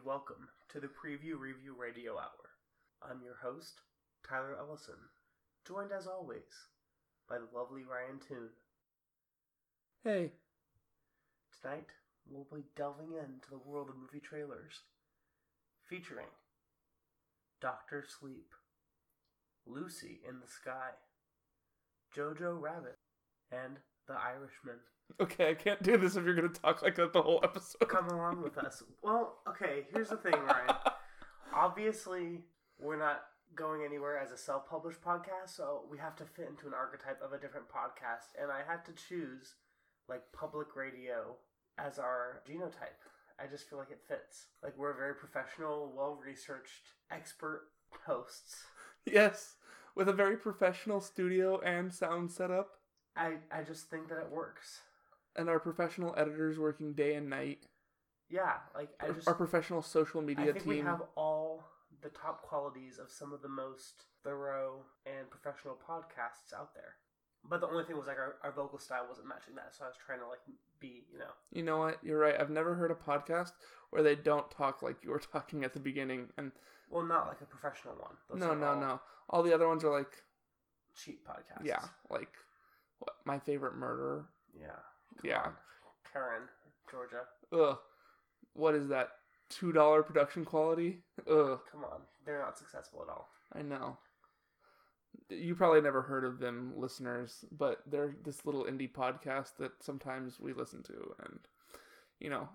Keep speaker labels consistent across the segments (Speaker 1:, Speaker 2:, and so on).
Speaker 1: Good evening, and welcome to the Preview Review Radio Hour. I'm your host, Tyler Ellison, joined as always by the lovely Ryan Toon.
Speaker 2: Hey,
Speaker 1: Tonight, we'll be delving into the world of movie trailers, featuring Doctor Sleep, Lucy in the Sky, Jojo Rabbit, and The Irishman.
Speaker 2: Okay, I can't do this if you're going to talk like that the whole episode.
Speaker 1: Come along with us. Well, okay, here's the thing, Ryan. Obviously, we're not going anywhere as a self published podcast, so we have to fit into an archetype of a different podcast, and I had to choose like public radio as our genotype. I just feel like it fits. Like we're very professional, well researched, expert hosts.
Speaker 2: Yes, with a very professional studio and sound setup,
Speaker 1: I, I just think that it works.
Speaker 2: And our professional editors working day and night,
Speaker 1: Yeah, like I just
Speaker 2: our professional social
Speaker 1: I
Speaker 2: media
Speaker 1: think we
Speaker 2: team.
Speaker 1: have all the top qualities of some of the most thorough and professional podcasts out there. But the only thing was like our, our vocal style wasn't matching that, so I was trying to like be, you know,
Speaker 2: You know what? You're right. I've never heard a podcast where they don't talk like you were talking at the beginning. And
Speaker 1: well, not like a professional one. Those
Speaker 2: no, no,
Speaker 1: all
Speaker 2: no. All the other ones are like,
Speaker 1: cheap podcasts.
Speaker 2: yeah, like what? My favorite murderer.
Speaker 1: yeah,
Speaker 2: Yeah.
Speaker 1: Karen, Georgia.
Speaker 2: Ugh. What is that? Two dollar production quality. Ugh.
Speaker 1: Come on, they're not successful at all.
Speaker 2: I know. You probably never heard of them, listeners, but they're this little indie podcast that sometimes we listen to, and you know,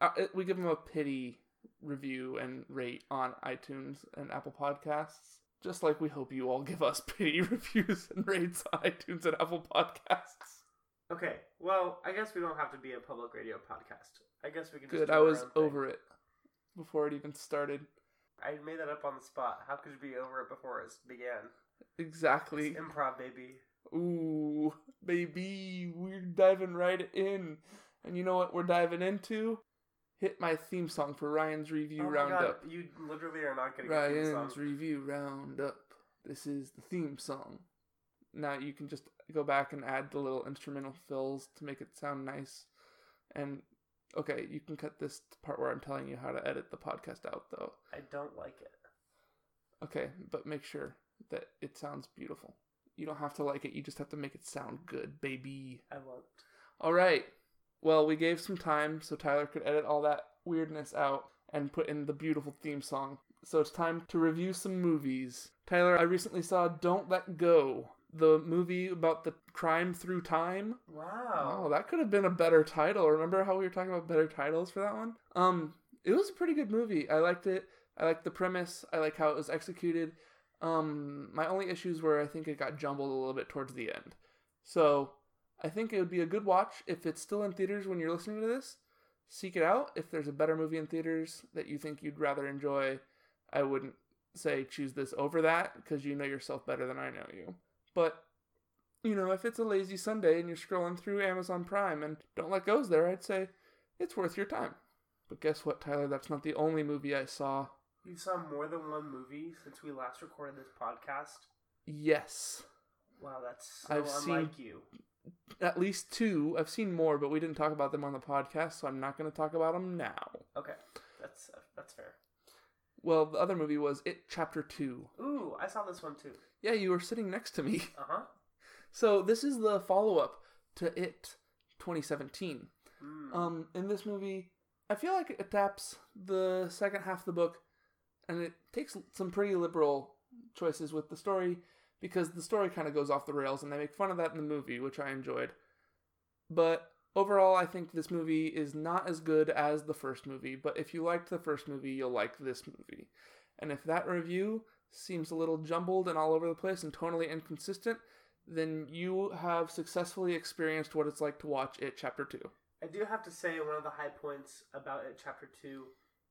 Speaker 2: uh, we give them a pity review and rate on iTunes and Apple Podcasts, just like we hope you all give us pity reviews and rates on iTunes and Apple Podcasts.
Speaker 1: Okay, well, I guess we don't have to be a public radio podcast. I guess we can. Just
Speaker 2: Good,
Speaker 1: do
Speaker 2: I
Speaker 1: our
Speaker 2: was
Speaker 1: own thing.
Speaker 2: over it before it even started.
Speaker 1: I made that up on the spot. How could you be over it before it began?
Speaker 2: Exactly.
Speaker 1: Improv, baby.
Speaker 2: Ooh, baby, we're diving right in. And you know what we're diving into? Hit my theme song for Ryan's Review
Speaker 1: Oh
Speaker 2: Roundup.
Speaker 1: God, you literally are not getting
Speaker 2: Ryan's
Speaker 1: song.
Speaker 2: Review Roundup. This is the theme song. Now you can just go back and add the little instrumental fills to make it sound nice. And okay, you can cut this part where I'm telling you how to edit the podcast out, though.
Speaker 1: I don't like it.
Speaker 2: Okay, but make sure that it sounds beautiful. You don't have to like it, you just have to make it sound good, baby.
Speaker 1: I won't.
Speaker 2: All right. Well, we gave some time so Tyler could edit all that weirdness out and put in the beautiful theme song. So it's time to review some movies. Tyler, I recently saw Don't Let Go, the movie about the crime through time.
Speaker 1: Wow.
Speaker 2: Oh, that could have been a better title. Remember how we were talking about better titles for that one? Um, it was a pretty good movie. I liked it. I liked the premise. I like how it was executed. Um, my only issues were I think it got jumbled a little bit towards the end. So I think it would be a good watch if it's still in theaters when you're listening to this. Seek it out. If there's a better movie in theaters that you think you'd rather enjoy, I wouldn't say choose this over that because you know yourself better than I know you. But you know, if it's a lazy Sunday and you're scrolling through Amazon Prime and Don't Let Go's there, I'd say it's worth your time. But guess what, Tyler? That's not the only movie I saw.
Speaker 1: You saw more than one movie since we last recorded this podcast.
Speaker 2: Yes,
Speaker 1: Wow, that's so
Speaker 2: I've seen-
Speaker 1: you.
Speaker 2: at least two. I've seen more, but we didn't talk about them on the podcast, so I'm not going to talk about them now.
Speaker 1: Okay, that's uh, that's fair.
Speaker 2: Well, the other movie was It Chapter 2.
Speaker 1: Ooh, I saw this one too.
Speaker 2: Yeah, you were sitting next to me.
Speaker 1: Uh huh.
Speaker 2: So this is the follow-up to It 2017.
Speaker 1: Hmm.
Speaker 2: Um, in this movie, I feel like it adapts the second half of the book, and it takes some pretty liberal choices with the story because the story kind of goes off the rails, and they make fun of that in the movie, which I enjoyed. But overall, I think this movie is not as good as the first movie. But if you liked the first movie, you'll like this movie. And if that review seems a little jumbled and all over the place and tonally inconsistent, then you have successfully experienced what it's like to watch It Chapter 2.
Speaker 1: I do have to say one of the high points about it, chapter two,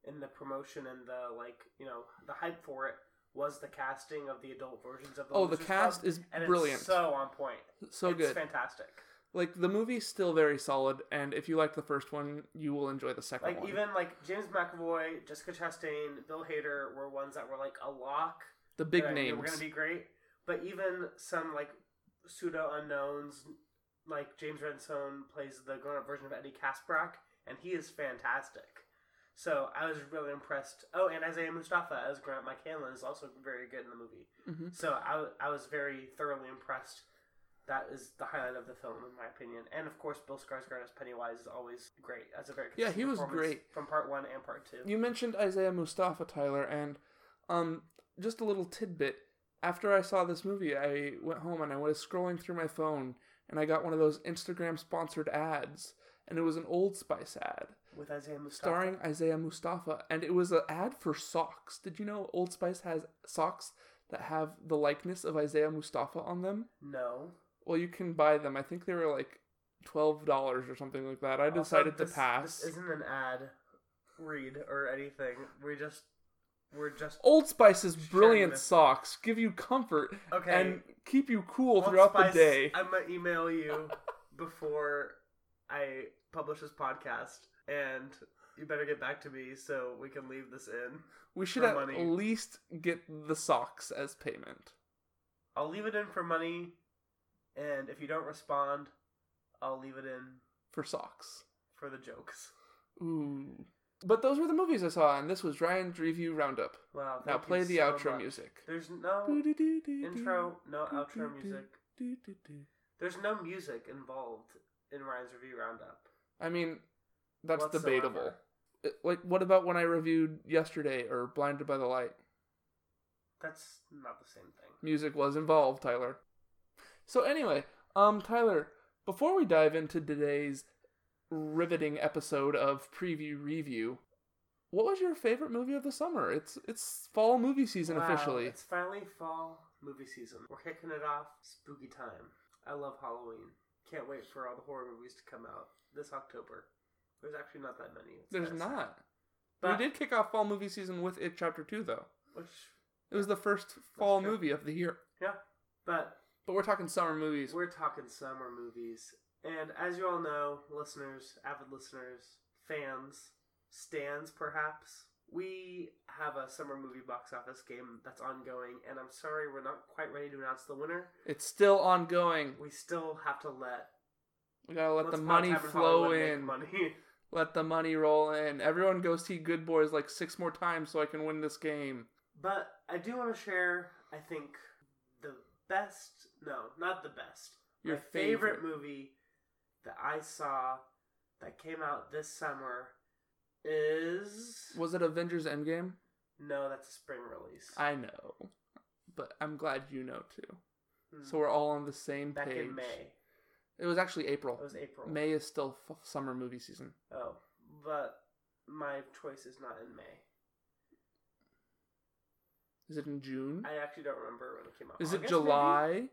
Speaker 1: in the promotion and the like, you know, the hype for it was the casting of the adult versions of the.
Speaker 2: Oh, the cast
Speaker 1: Club,
Speaker 2: is
Speaker 1: and
Speaker 2: brilliant.
Speaker 1: It's so on point.
Speaker 2: So
Speaker 1: it's
Speaker 2: good.
Speaker 1: fantastic.
Speaker 2: Like the movie's still very solid, and if you like the first one, you will enjoy the second
Speaker 1: Like
Speaker 2: one.
Speaker 1: even like James McAvoy, Jessica Chastain, Bill Hader were ones that were like a lock.
Speaker 2: the big
Speaker 1: that I knew
Speaker 2: names.
Speaker 1: were gonna be great. But even some like pseudo unknowns, like James Ransone plays the grown up version of Eddie Kaspbrak, and he is fantastic. So I was really impressed. Oh, and Isaiah Mustafa as Grant McCandless is also very good in the movie.
Speaker 2: Mhm.
Speaker 1: So I was very thoroughly impressed. That is the highlight of the film, in my opinion. And of course, Bill Skarsgård as Pennywise is always great. That's a very
Speaker 2: Yeah, he was great.
Speaker 1: from part one and part two.
Speaker 2: You mentioned Isaiah Mustafa, Tyler, and um, just a little tidbit. After I saw this movie, I went home and I was scrolling through my phone, and I got one of those Instagram sponsored ads, and it was an Old Spice ad
Speaker 1: with Isaiah Mustafa.
Speaker 2: starring Isaiah Mustafa, and it was an ad for socks. Did you know Old Spice has socks that have the likeness of Isaiah Mustafa on them?
Speaker 1: No.
Speaker 2: Well, you can buy them. I think they were like twelve dollars or something like that. I
Speaker 1: Also,
Speaker 2: decided
Speaker 1: this-
Speaker 2: to pass.
Speaker 1: This isn't an ad read or anything. We just we're just
Speaker 2: Old Spice's brilliant
Speaker 1: this.
Speaker 2: socks give you comfort
Speaker 1: okay.
Speaker 2: and keep you cool
Speaker 1: Old
Speaker 2: throughout
Speaker 1: Spice,
Speaker 2: the day.
Speaker 1: I'm gonna email you before I publish this podcast, and you better get back to me so we can leave this in.
Speaker 2: We should at
Speaker 1: money.
Speaker 2: least get the socks as payment.
Speaker 1: I'll leave it in for money, and if you don't respond, I'll leave it in
Speaker 2: for socks.
Speaker 1: for the jokes.
Speaker 2: Ooh. But those were the movies I saw, and this was Ryan's review roundup.
Speaker 1: Wow.
Speaker 2: Now play the
Speaker 1: so
Speaker 2: outro
Speaker 1: much.
Speaker 2: music.
Speaker 1: There's no intro, no outro music. There's no music involved in Ryan's review roundup.
Speaker 2: I mean, that's
Speaker 1: Whatsoever.
Speaker 2: debatable. Like, what about when I reviewed yesterday or Blinded by the Light?
Speaker 1: That's not the same thing.
Speaker 2: music was involved, Tyler. So anyway, um, Tyler, before we dive into today's riveting episode of preview review, what was your favorite movie of the summer? It's it's fall movie season
Speaker 1: Wow,
Speaker 2: officially.
Speaker 1: It's finally fall movie season. We're kicking it off. Spooky time. I love Halloween. Can't wait for all the horror movies to come out this October. There's actually not that many. It's
Speaker 2: There's not.
Speaker 1: But
Speaker 2: we did kick off fall movie season with It Chapter Two, though.
Speaker 1: which
Speaker 2: It was the first fall movie of the year.
Speaker 1: yeah. But
Speaker 2: But we're talking summer movies.
Speaker 1: we're talking summer movies. And as you all know, listeners, avid listeners, fans, stands perhaps, we have a summer movie box office game that's ongoing, and I'm sorry we're not quite ready to announce the winner.
Speaker 2: It's still ongoing.
Speaker 1: We still have to let
Speaker 2: We gotta let the money flow in.
Speaker 1: Money.
Speaker 2: Let the money roll in. Everyone go see Good Boys like six more times so I can win this game.
Speaker 1: But I do want to share, I think, best, no, not the best.
Speaker 2: Your
Speaker 1: my favorite,
Speaker 2: favorite.
Speaker 1: movie that I saw that came out this summer is.
Speaker 2: Was it Avengers Endgame?
Speaker 1: No, that's a spring release.
Speaker 2: I know, but I'm glad you know too.
Speaker 1: Hmm.
Speaker 2: So we're all on the same
Speaker 1: Back
Speaker 2: page.
Speaker 1: in May.
Speaker 2: It was actually April.
Speaker 1: It was April.
Speaker 2: May is still f- summer movie season.
Speaker 1: Oh, but my choice is not in May.
Speaker 2: Is it in June?
Speaker 1: I actually don't remember when it came out.
Speaker 2: Is it
Speaker 1: August, maybe?
Speaker 2: July?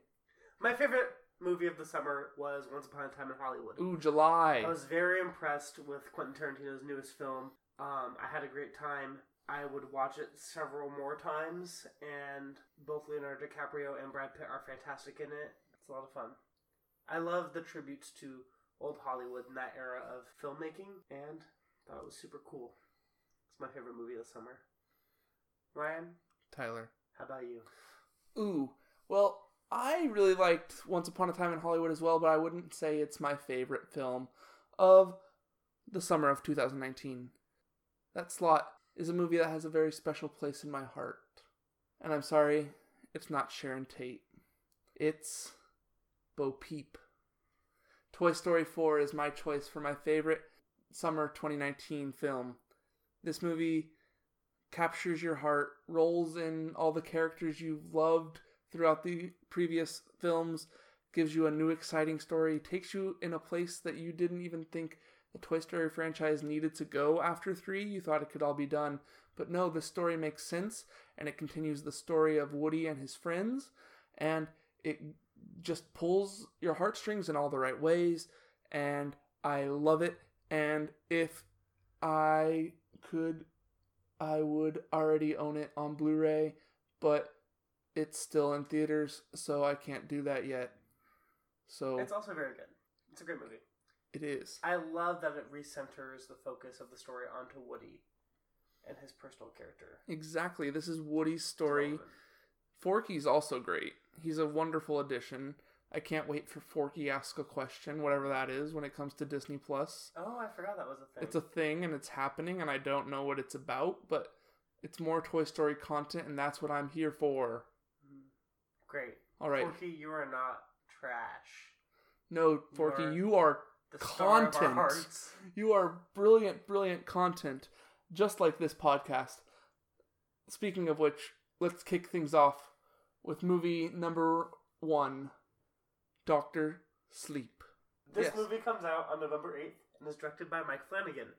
Speaker 1: My favorite movie of the summer was Once Upon a Time in Hollywood.
Speaker 2: Ooh, July.
Speaker 1: I was very impressed with Quentin Tarantino's newest film. Um, I had a great time. I would watch it several more times, and both Leonardo DiCaprio and Brad Pitt are fantastic in it. It's a lot of fun. I love the tributes to old Hollywood in that era of filmmaking, and thought it was super cool. It's my favorite movie of the summer. Ryan,
Speaker 2: Tyler.
Speaker 1: how about you?
Speaker 2: Ooh, well, I really liked Once Upon a Time in Hollywood as well, but I wouldn't say it's my favorite film of the summer of 2019. That slot is a movie that has a very special place in my heart. And I'm sorry, it's not Sharon Tate. It's Bo Peep. Toy Story 4 is my choice for my favorite summer 2019 film. This movie captures your heart, rolls in all the characters you've loved throughout the previous films, gives you a new exciting story, takes you in a place that you didn't even think the Toy Story franchise needed to go after 3. You thought it could all be done, but no, the story makes sense and it continues the story of Woody and his friends and it just pulls your heartstrings in all the right ways and I love it and if I could I would already own it on Blu-ray, but it's still in theaters, so I can't do that yet. So
Speaker 1: It's also very good. It's a great movie.
Speaker 2: it is.
Speaker 1: I love that it recenters the focus of the story onto Woody and his personal character.
Speaker 2: Exactly. This is Woody's story. Forky's also great. He's a wonderful addition. I can't wait for Forky Ask a Question, whatever that is, when it comes to Disney Plus.
Speaker 1: Oh, I forgot that was a thing.
Speaker 2: It's a thing and it's happening, and I don't know what it's about, but it's more Toy Story content, and that's what I'm here for. Mm-hmm.
Speaker 1: Great.
Speaker 2: All right.
Speaker 1: Forky, you are not trash.
Speaker 2: No, Forky,
Speaker 1: are
Speaker 2: you are
Speaker 1: The star of our
Speaker 2: Content.
Speaker 1: hearts.
Speaker 2: You are brilliant, brilliant content, just like this podcast. Speaking of which, let's kick things off with movie number one Doctor Sleep.
Speaker 1: This
Speaker 2: Yes.
Speaker 1: movie comes out on November 8th and is directed by Mike Flanagan,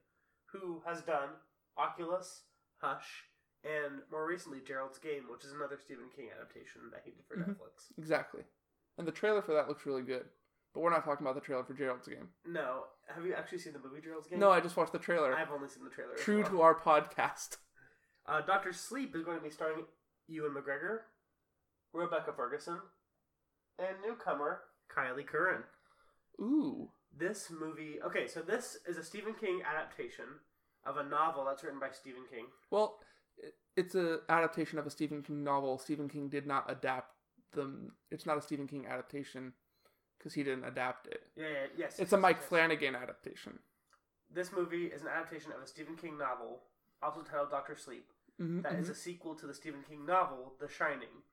Speaker 1: who has done Oculus, Hush, and more recently Gerald's Game, which is another Stephen King adaptation that he did for
Speaker 2: Mhm.
Speaker 1: Netflix.
Speaker 2: Exactly. And the trailer for that looks really good. But we're not talking about the trailer for Gerald's game.
Speaker 1: No, have you actually seen the movie Gerald's Game?
Speaker 2: No, I just watched the trailer.
Speaker 1: I've only seen the trailer. as
Speaker 2: True
Speaker 1: well.
Speaker 2: to our podcast.
Speaker 1: Uh, Doctor Sleep is going to be starring Ewan McGregor, Rebecca Ferguson, and newcomer Kyliegh Curran.
Speaker 2: Ooh.
Speaker 1: This movie, okay, so this is a Stephen King adaptation of a novel that's written by Stephen King.
Speaker 2: Well, it's a adaptation of a Stephen King novel. Stephen King did not adapt them. It's not a Stephen King adaptation because he didn't adapt it.
Speaker 1: Yeah, yeah yes.
Speaker 2: It's a Mike
Speaker 1: yes.
Speaker 2: Flanagan adaptation.
Speaker 1: This movie is an adaptation of a Stephen King novel, also titled Doctor Sleep.
Speaker 2: Mhm,
Speaker 1: That is
Speaker 2: mhm.
Speaker 1: a sequel to the Stephen King novel, The Shining.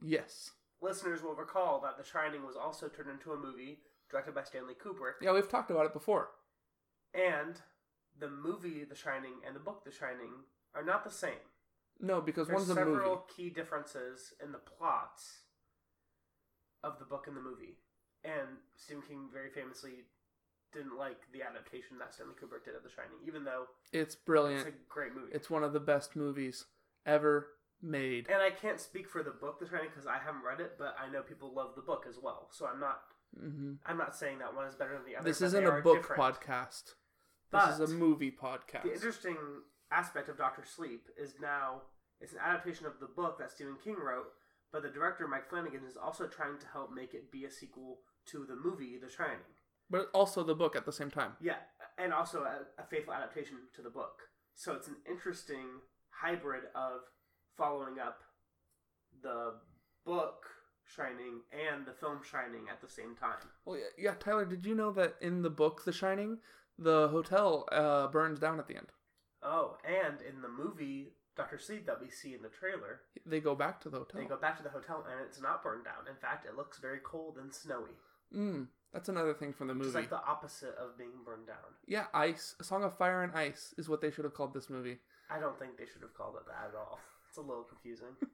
Speaker 2: Yes.
Speaker 1: Listeners will recall that The Shining was also turned into a movie directed by Stanley Kubrick.
Speaker 2: Yeah, we've talked about it before.
Speaker 1: And the movie The Shining and the book The Shining are not the same.
Speaker 2: No, because
Speaker 1: There's
Speaker 2: one's a
Speaker 1: several key differences in the plots of the book and the movie. And Stephen King very famously didn't like the adaptation that Stanley Kubrick did of The Shining, even though
Speaker 2: It's brilliant.
Speaker 1: it's a great movie.
Speaker 2: It's one of the best movies ever made.
Speaker 1: and I can't speak for the book The Shining because I haven't read it, but I know people love the book as well. So I'm not
Speaker 2: hmm
Speaker 1: I'm not saying that one is better than the other.
Speaker 2: This isn't a book
Speaker 1: different.
Speaker 2: podcast.
Speaker 1: But
Speaker 2: this is a movie podcast.
Speaker 1: The interesting aspect of Doctor Sleep is now it's an adaptation of the book that Stephen King wrote, but the director Mike Flanagan is also trying to help make it be a sequel to the movie The Shining.
Speaker 2: but also the book at the same time.
Speaker 1: Yeah, and also a, a faithful adaptation to the book. So it's an interesting hybrid of following up the book Shining and the film Shining at the same time.
Speaker 2: Well, yeah, yeah, Tyler, did you know that in the book The Shining, the hotel uh, burns down at the end?
Speaker 1: Oh, and in the movie Doctor Sleep that we see in the trailer,
Speaker 2: They go back to the hotel.
Speaker 1: They go back to the hotel and it's not burned down. In fact, it looks very cold and snowy.
Speaker 2: Mm, that's another thing from the movie.
Speaker 1: It's like the opposite of being burned down.
Speaker 2: yeah, Ice. A Song of Fire and Ice is what they should have called this movie.
Speaker 1: I don't think they should have called it that at all. It's a little confusing.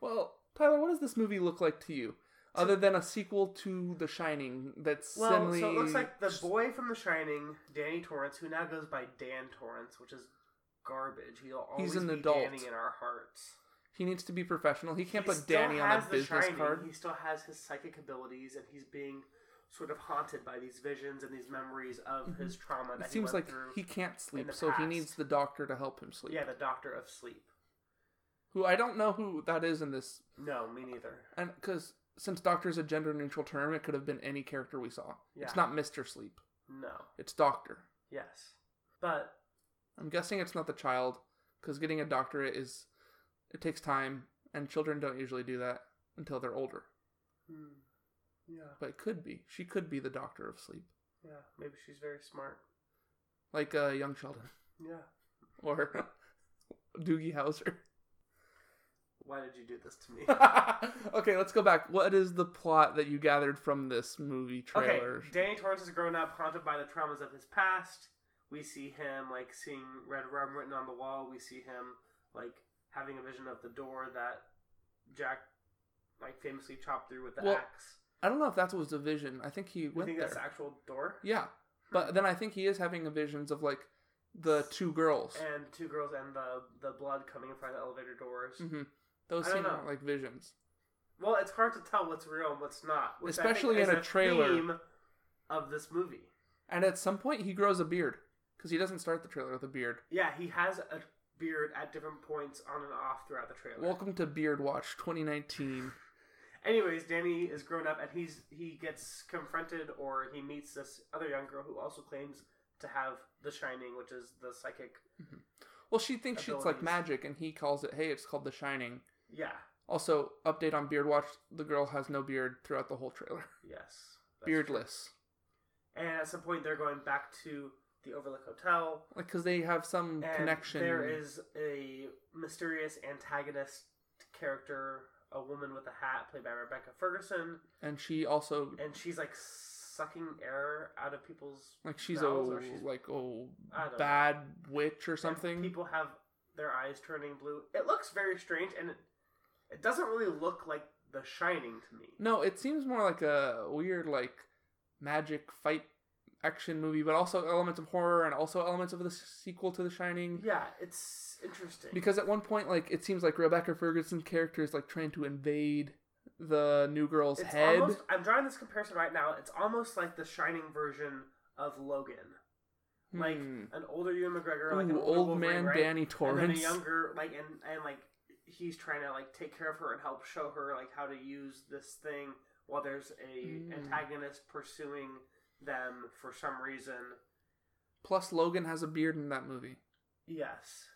Speaker 2: Well, Tyler, what does this movie look like to you? Other than a sequel to The Shining that's
Speaker 1: well,
Speaker 2: suddenly...
Speaker 1: so it looks like the boy from The Shining, Danny Torrance, who now goes by Dan Torrance, which is garbage. He'll always
Speaker 2: He's an
Speaker 1: be
Speaker 2: adult.
Speaker 1: Danny in our hearts.
Speaker 2: He needs to be professional. He can't
Speaker 1: He
Speaker 2: put Danny on a business
Speaker 1: Shining.
Speaker 2: card.
Speaker 1: He still has his psychic abilities, and he's being sort of haunted by these visions and these memories of mm-hmm. his trauma that
Speaker 2: It seems like he can't sleep, so he needs the doctor to help him sleep.
Speaker 1: Yeah, the Doctor of Sleep.
Speaker 2: Who I don't know who that is in this,
Speaker 1: No, me neither.
Speaker 2: and because since doctor is a gender neutral term, it could have been any character we saw.
Speaker 1: Yeah.
Speaker 2: It's not Mister Sleep.
Speaker 1: No.
Speaker 2: It's Doctor.
Speaker 1: Yes. But
Speaker 2: I'm guessing it's not the child, because getting a doctorate is it takes time, and children don't usually do that until they're older.
Speaker 1: hmm, yeah,
Speaker 2: But it could be. She could be the doctor of sleep,
Speaker 1: yeah, maybe she's very smart.
Speaker 2: like uh, young Sheldon
Speaker 1: Yeah.
Speaker 2: or Doogie Howser.
Speaker 1: Why did you do this to me?
Speaker 2: okay, let's go back. What is the plot that you gathered from this movie trailer? okay?
Speaker 1: Danny Torrance has grown up haunted by the traumas of his past. We see him like seeing red rum written on the wall. We see him like having a vision of the door that Jack like famously chopped through with the
Speaker 2: Well,
Speaker 1: axe.
Speaker 2: I don't know if that was a vision. I think he
Speaker 1: You
Speaker 2: went
Speaker 1: think
Speaker 2: there.
Speaker 1: that's the actual door?
Speaker 2: Yeah, but then I think he is having visions of like the two girls.
Speaker 1: And two girls and the the blood coming in front of the elevator doors.
Speaker 2: hmm Those seem
Speaker 1: know.
Speaker 2: like visions.
Speaker 1: Well, it's hard to tell what's real and what's not,
Speaker 2: Especially in a trailer.
Speaker 1: theme of this movie.
Speaker 2: And at some point, he grows a beard because he doesn't start the trailer with a beard.
Speaker 1: Yeah, he has a beard at different points on and off throughout the trailer.
Speaker 2: Welcome to Beard Watch 2019.
Speaker 1: Anyways, Danny is grown up and he's he gets confronted or he meets this other young girl who also claims to have the shining, which is the psychic. Mm-hmm.
Speaker 2: Well, she thinks it's like magic, and he calls it, "Hey, it's called The Shining."
Speaker 1: Yeah,
Speaker 2: Also, update on Beard Watch: the girl has no beard throughout the whole trailer,
Speaker 1: Yes. that's true.
Speaker 2: beardless.
Speaker 1: And at some point, they're going back to the Overlook Hotel.
Speaker 2: Like, because they have some
Speaker 1: And
Speaker 2: connection.
Speaker 1: There is a mysterious antagonist character, a woman with a hat, played by Rebecca Ferguson,
Speaker 2: and she also
Speaker 1: and she's like sucking air out of people's
Speaker 2: like she's a
Speaker 1: she's-
Speaker 2: like oh
Speaker 1: don't know.
Speaker 2: bad witch or
Speaker 1: and
Speaker 2: something.
Speaker 1: People have their eyes turning blue. It looks very strange, and it, doesn't really look like The Shining to me.
Speaker 2: No, it seems more like a weird like magic fight action movie, but also elements of horror and also elements of the sequel to The Shining.
Speaker 1: Yeah, it's interesting.
Speaker 2: Because at one point, like it seems like Rebecca Ferguson's character is like trying to invade the new girl's
Speaker 1: it's
Speaker 2: head.
Speaker 1: almost, I'm drawing this comparison right now. It's almost like the Shining version of Logan. Like
Speaker 2: Hmm.
Speaker 1: an older Ewan McGregor, like an
Speaker 2: Ooh,
Speaker 1: older
Speaker 2: old
Speaker 1: Wolverine,
Speaker 2: man
Speaker 1: right?
Speaker 2: Danny
Speaker 1: and
Speaker 2: Torrance.
Speaker 1: a younger like and and like he's trying to like take care of her and help show her like how to use this thing while there's a
Speaker 2: Mm.
Speaker 1: antagonist pursuing them for some reason.
Speaker 2: Plus, Logan has a beard in that movie,
Speaker 1: Yes,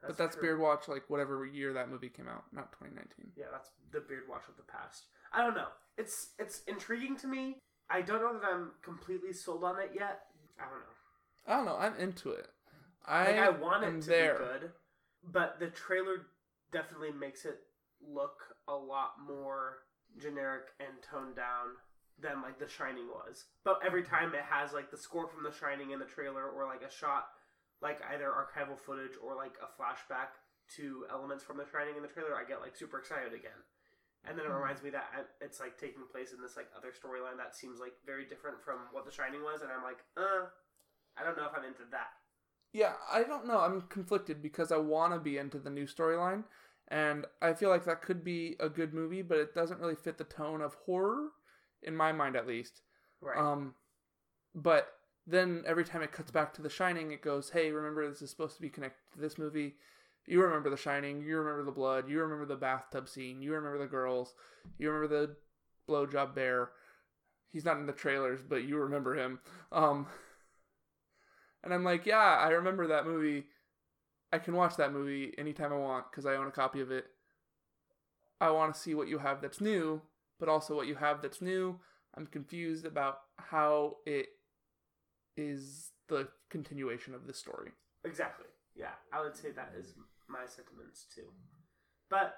Speaker 2: but that's
Speaker 1: true.
Speaker 2: Beard Watch, like whatever year that movie came out, not 2019.
Speaker 1: Yeah, that's the beard watch of the past. I don't know. It's it's intriguing to me. I don't know that I'm completely sold on it yet. I don't know.
Speaker 2: I don't know. I'm into it. I
Speaker 1: Like I want it to
Speaker 2: there.
Speaker 1: be good, but the trailer definitely makes it look a lot more generic and toned down than like The Shining was. But every time it has like the score from The Shining in the trailer or like a shot like either archival footage or like a flashback to elements from The Shining in the trailer, I get like super excited again. And then it
Speaker 2: Hmm.
Speaker 1: reminds me that it's like taking place in this like other storyline that seems like very different from what The Shining was, and I'm like, uh, I don't know if I'm into that.
Speaker 2: Yeah, I don't know. I'm conflicted because I want to be into the new storyline, and I feel like that could be a good movie, but it doesn't really fit the tone of horror, in my mind at least.
Speaker 1: Right.
Speaker 2: Um, but then every time it cuts back to The Shining, it goes, "Hey, remember this is supposed to be connected to this movie. You remember The Shining. You remember the blood. You remember the bathtub scene. You remember the girls. You remember the blowjob bear. He's not in the trailers, but you remember him. Um, and I'm like, yeah, I remember that movie. I can watch that movie anytime I want because I own a copy of it. I want to see what you have that's new, but also what you have that's new. I'm confused about how it is the continuation of this story.
Speaker 1: Exactly. Yeah, I would say that is my sentiments too. But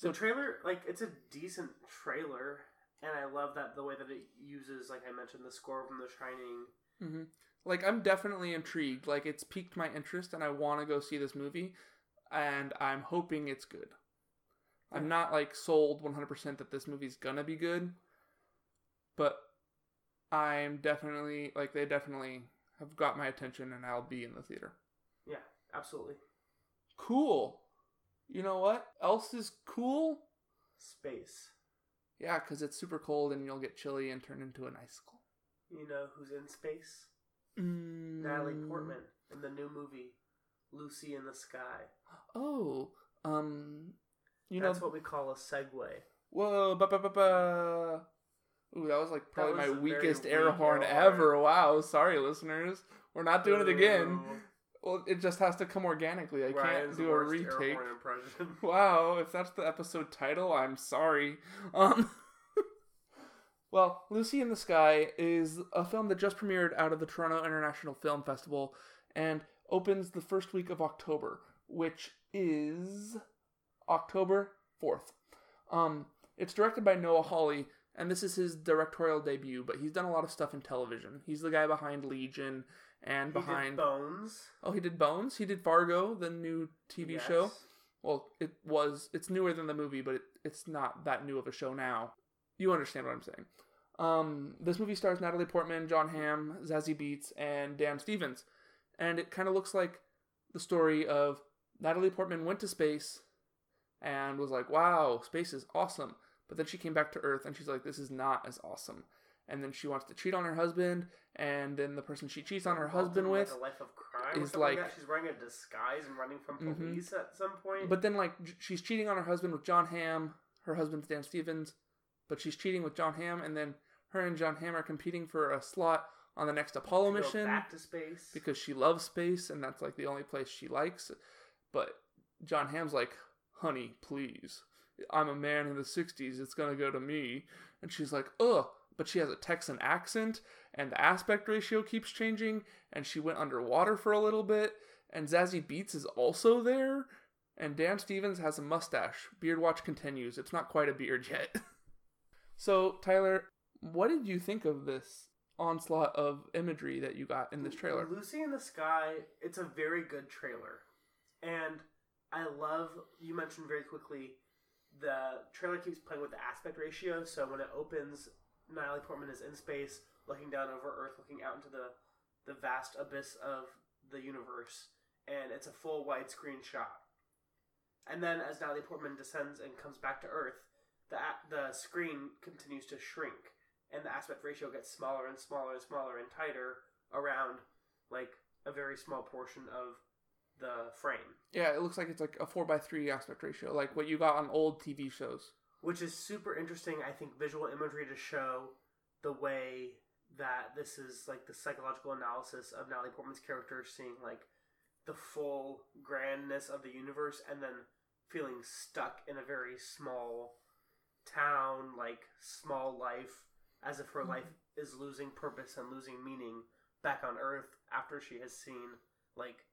Speaker 1: the
Speaker 2: So-
Speaker 1: trailer, like, it's a decent trailer, and I love that the way that it uses, like I mentioned, the score from The Shining.
Speaker 2: hmm Like I'm definitely intrigued. Like it's piqued my interest, and I want to go see this movie, and I'm hoping it's good. I'm not like sold 100% that this movie's gonna be good, but I'm definitely like they definitely have got my attention, and I'll be in the theater.
Speaker 1: Yeah, absolutely.
Speaker 2: Cool. You know what else is cool?
Speaker 1: Space.
Speaker 2: Yeah, because it's super cold, and you'll get chilly and turn into an icicle.
Speaker 1: You know who's in space?
Speaker 2: Mm.
Speaker 1: Natalie Portman in the new movie Lucy in the Sky.
Speaker 2: Oh, um, you know
Speaker 1: That's what we call a segue.
Speaker 2: Whoa, ba ba ba ba. Ooh, that was like probably
Speaker 1: was
Speaker 2: my weakest
Speaker 1: weak
Speaker 2: horn
Speaker 1: air horn.
Speaker 2: ever. Wow, sorry, listeners. We're not doing it again. Well, it just has to come organically. I
Speaker 1: Ryan's
Speaker 2: can't do a
Speaker 1: air
Speaker 2: retake. Wow, if that's the episode title, I'm sorry. Um Well, Lucy in the Sky is a film that just premiered out of the Toronto International Film Festival and opens the first week of October, which is October 4th. Um it's directed by Noah Hawley and this is his directorial debut, but he's done a lot of stuff in television. He's the guy behind Legion and
Speaker 1: He did
Speaker 2: behind
Speaker 1: Bones.
Speaker 2: Oh, he did Bones. He did Fargo, the new TV
Speaker 1: Yes.
Speaker 2: show. Well, it was. It's newer than the movie, but it, it's not that new of a show now. You understand what I'm saying. Um, this movie stars Natalie Portman, Jon Hamm, Zazie Beetz, and Dan Stevens, and it kind of looks like the story of Natalie Portman went to space and was like, "Wow, space is awesome," but then she came back to Earth and she's like, "This is not as awesome." And then she wants to cheat on her husband, and then the person she cheats on her husband with
Speaker 1: like a life of crime
Speaker 2: is like-
Speaker 1: she's wearing a disguise and running from
Speaker 2: Mhm.
Speaker 1: police at some point.
Speaker 2: But then, like, she's cheating on her husband with Jon Hamm. Her husband's Dan Stevens, but she's cheating with Jon Hamm, and then her and Jon Hamm are competing for a slot on the next Apollo mission
Speaker 1: back to space
Speaker 2: because she loves space, and that's like the only place she likes. But Jon Hamm's like, "Honey, please." I'm a man in the 60s, it's going to go to me. And she's like, ugh. But she has a Texan accent, and the aspect ratio keeps changing, and she went underwater for a little bit, and Zazie Beetz is also there, and Dan Stevens has a mustache. Beard watch continues. It's not quite a beard yet. so, Tyler, what did you think of this onslaught of imagery that you got in this trailer?
Speaker 1: Lucy in the Sky, it's a very good trailer. And I love, you mentioned very quickly, the trailer keeps playing with the aspect ratio. So when it opens, Natalie Portman is in space, looking down over Earth, looking out into the, the vast abyss of the universe. And it's a full widescreen shot. And then as Natalie Portman descends and comes back to Earth, the, the screen continues to shrink and the aspect ratio gets smaller and smaller and smaller and tighter around like a very small portion of the frame.
Speaker 2: Yeah, it looks like it's like a four by three aspect ratio, like what you got on old TV shows.
Speaker 1: Which is super interesting, I think, visual imagery to show the way that this is like the psychological analysis of Natalie Portman's character, seeing like the full grandness of the universe and then feeling stuck in a very small town, like small life as if her mm-hmm. life is losing purpose and losing meaning back on Earth after she has seen like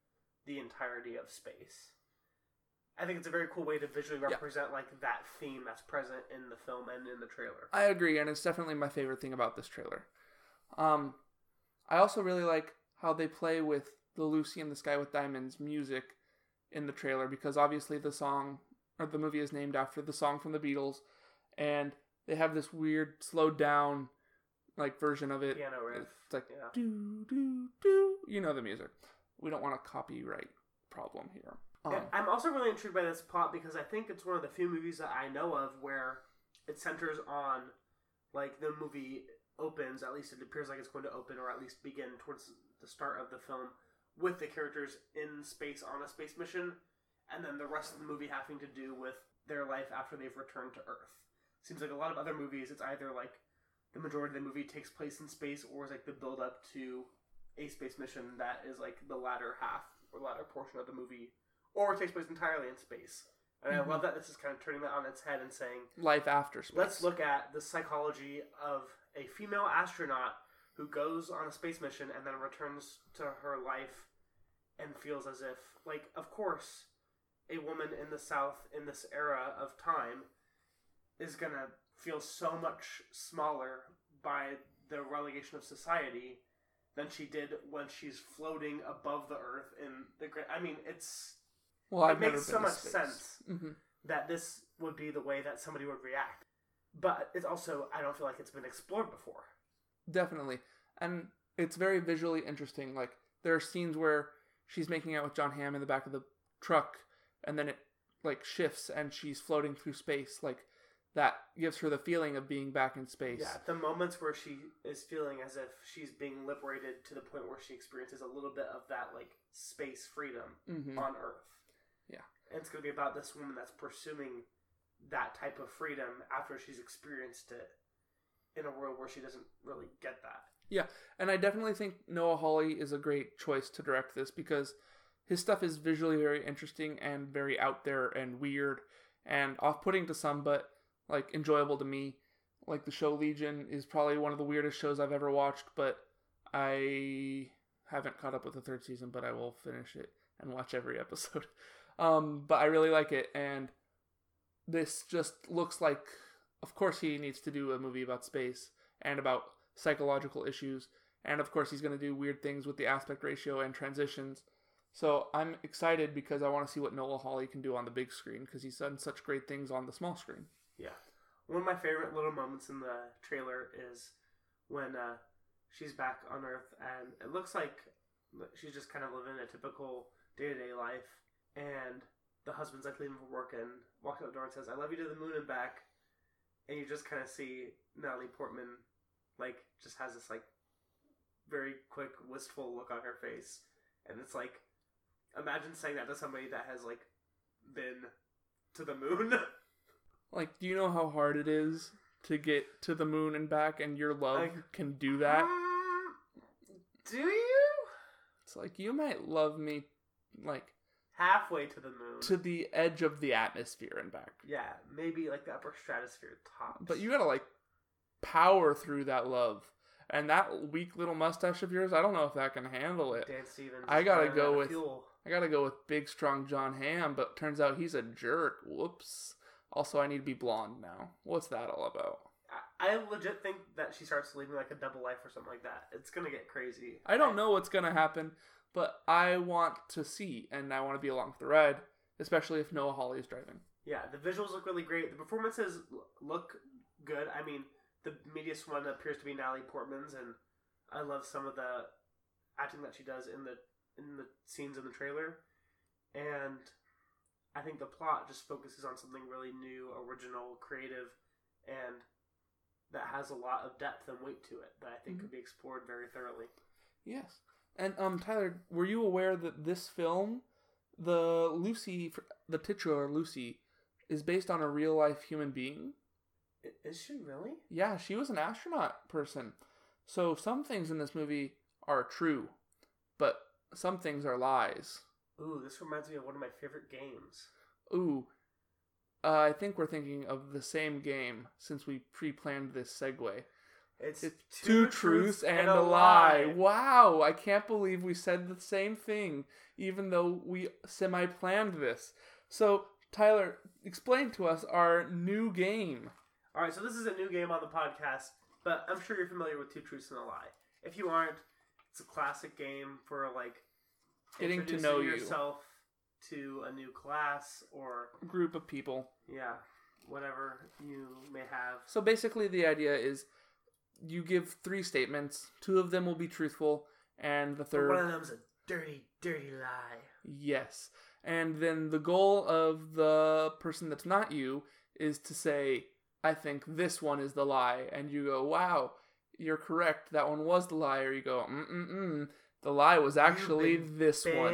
Speaker 1: the entirety of space. I think it's a very cool way to visually represent yeah. like that theme that's present in the film and in the trailer.
Speaker 2: I agree, and it's definitely my favorite thing about this trailer. Um, I also really like how they play with the Lucy in the Sky with Diamonds music in the trailer because obviously the song or the movie is named after the song from the Beatles, and they have this weird slowed down like version of it.
Speaker 1: Piano riff.
Speaker 2: It's like yeah. do do do. You know the music. We don't want a copyright problem here.
Speaker 1: Um, I'm also really intrigued by this plot because I think it's one of the few movies that I know of where it centers on like the movie opens. At least it appears like it's going to open, or at least begin towards the start of the film with the characters in space on a space mission, and then the rest of the movie having to do with their life after they've returned to Earth seems like a lot of other movies, it's either like the majority of the movie takes place in space, or is like the build up to a space mission that is like the latter half or latter portion of the movie, or it takes place entirely in space. And mm-hmm. I love that this is kind of turning that on its head and saying
Speaker 2: life after space.
Speaker 1: Let's look at the psychology of a female astronaut who goes on a space mission and then returns to her life and feels as if, like, of course, a woman in the South in this era of time is going to feel so much smaller by the relegation of society than she did when she's floating above the earth in the great. I mean, it's well, it makes so much sense mm-hmm. that this would be the way that somebody would react. But it's also I don't feel like it's been explored before.
Speaker 2: Definitely, and it's very visually interesting. Like there are scenes where she's making out with Jon Hamm in the back of the truck, and then it like shifts and she's floating through space. Like that gives her the feeling of being back in space.
Speaker 1: Yeah, the moments where she is feeling as if she's being liberated to the point where she experiences a little bit of that like space freedom mm-hmm. on Earth.
Speaker 2: Yeah,
Speaker 1: and it's going to be about this woman that's pursuing that type of freedom after she's experienced it in a world where she doesn't really get that.
Speaker 2: Yeah, and I definitely think Noah Hawley is a great choice to direct this because his stuff is visually very interesting and very out there and weird and off-putting to some, but like enjoyable to me. Like the show Legion is probably one of the weirdest shows I've ever watched, but I haven't caught up with the third season, but I will finish it and watch every episode. Um, but I really like it, and this just looks like, of course, he needs to do a movie about space and about psychological issues, and of course, he's going to do weird things with the aspect ratio and transitions. So I'm excited because I want to see what Noah Hawley can do on the big screen because he's done such great things on the small screen.
Speaker 1: Yeah. One of my favorite little moments in the trailer is when uh, she's back on Earth and it looks like she's just kind of living a typical day to day life. And the husband's like leaving for work and walks out the door and says, I love you to the moon and back. And you just kind of see Natalie Portman, like, just has this, like, very quick, wistful look on her face. And it's like, imagine saying that to somebody that has, like, been to the moon.
Speaker 2: Like, do you know how hard it is to get to the moon and back, and your love like, can do that?
Speaker 1: Um, do you?
Speaker 2: It's like you might love me, like
Speaker 1: halfway to the moon.
Speaker 2: to the edge of the atmosphere and back.
Speaker 1: yeah, maybe like the upper stratosphere tops.
Speaker 2: But you gotta like power through that love. And that weak little mustache of yours, I don't know if that can handle it.
Speaker 1: Dan Stevens.
Speaker 2: I gotta go
Speaker 1: out of
Speaker 2: with-
Speaker 1: fuel.
Speaker 2: I gotta go with big strong Jon Hamm, but turns out he's a jerk. Whoops. Also, I need to be blonde now. What's that all about?
Speaker 1: I, legit think that she starts living like a double life or something like that. It's gonna get crazy.
Speaker 2: I don't know what's gonna happen, but I want to see and I want to be along for the ride, especially if Noah Hawley is driving.
Speaker 1: Yeah, the visuals look really great. The performances look good. I mean, the meatiest one appears to be Natalie Portman's, and I love some of the acting that she does in the in the scenes in the trailer. And I think the plot just focuses on something really new, original, creative, and that has a lot of depth and weight to it that I think
Speaker 2: Mhm.
Speaker 1: could be explored very thoroughly.
Speaker 2: Yes. And um, Tyler, were you aware that this film, the Lucy, the titular Lucy, is based on a real life human being?
Speaker 1: Is she really?
Speaker 2: Yeah, she was an astronaut person. So some things in this movie are true, but some things are lies.
Speaker 1: Ooh, this reminds me of one of my favorite games.
Speaker 2: Ooh, uh, I think we're thinking of the same game since we pre-planned this segue.
Speaker 1: It's,
Speaker 2: It's two, truths and, a lie. Wow, I can't believe we said the same thing, even though we semi-planned this. So, Tyler, explain to us our new game.
Speaker 1: All right, so this is a new game on the podcast, but I'm sure you're familiar with Two Truths and a Lie. If you aren't, it's a classic game for like
Speaker 2: Getting to know you.
Speaker 1: yourself to a new class or
Speaker 2: Group of people.
Speaker 1: yeah, whatever you may have.
Speaker 2: So basically, the idea is you give three statements. Two of them will be truthful, and the
Speaker 1: But one of them's a dirty, dirty lie.
Speaker 2: yes. And then the goal of the person that's not you is to say, I think this one is the lie. And you go, wow, you're correct. That one was the lie. Or you go, mm mm mm. The lie was actually this one.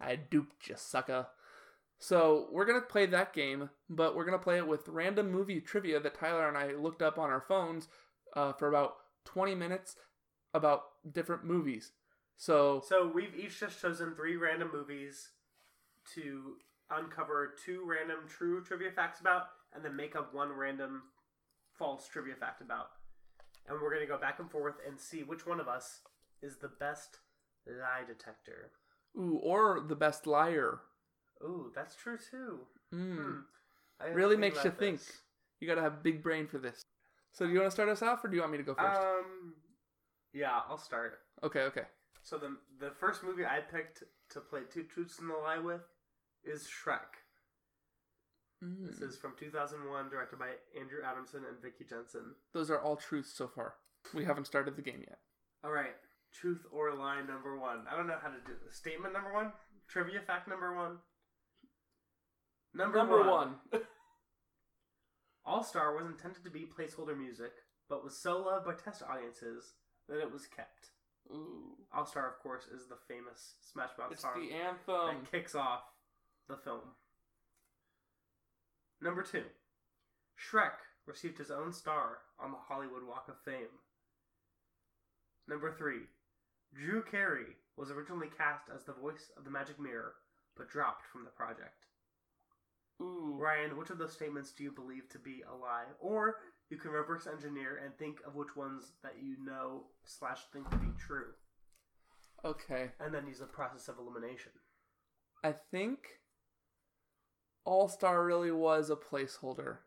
Speaker 2: I duped you, sucker. So we're gonna play that game, but we're gonna play it with random movie trivia that Tyler and I looked up on our phones uh, for about 20 minutes about different movies. So
Speaker 1: So we've each just chosen three random movies to uncover two random true trivia facts about, and then make up one random false trivia fact about. And we're gonna go back and forth and see which one of us is the best lie detector.
Speaker 2: ooh, or the best liar.
Speaker 1: Ooh, that's true too.
Speaker 2: Mm.
Speaker 1: Hmm. I
Speaker 2: Really makes you
Speaker 1: about
Speaker 2: think. You gotta have big brain for this. So do you want to start us off, or do you want me to go first?
Speaker 1: Um, yeah, I'll start.
Speaker 2: okay, okay.
Speaker 1: So the the first movie I picked to play Two Truths and a Lie with is Shrek.
Speaker 2: Mm.
Speaker 1: This is from 2001, directed by Andrew Adamson and Vicky Jenson.
Speaker 2: Those are all truths so far. We haven't started the game yet.
Speaker 1: All right, truth or lie number one. I don't know how to do this. Statement number one, trivia fact number one. Number, one. All Star was intended to be placeholder music, but was so loved by test audiences that it was kept.
Speaker 2: Ooh.
Speaker 1: All Star, of course, is the famous Smash Mouth
Speaker 2: It's
Speaker 1: song
Speaker 2: the anthem.
Speaker 1: that kicks off the film. Number two, Shrek received his own star on the Hollywood Walk of Fame. Number three, Drew Carey was originally cast as the voice of the Magic Mirror, but dropped from the project.
Speaker 2: Ooh.
Speaker 1: Ryan, which of those statements do you believe to be a lie? Or you can reverse engineer and think of which ones that you know slash think to be true,
Speaker 2: Okay.
Speaker 1: and then use the process of elimination.
Speaker 2: I think All Star really was a placeholder.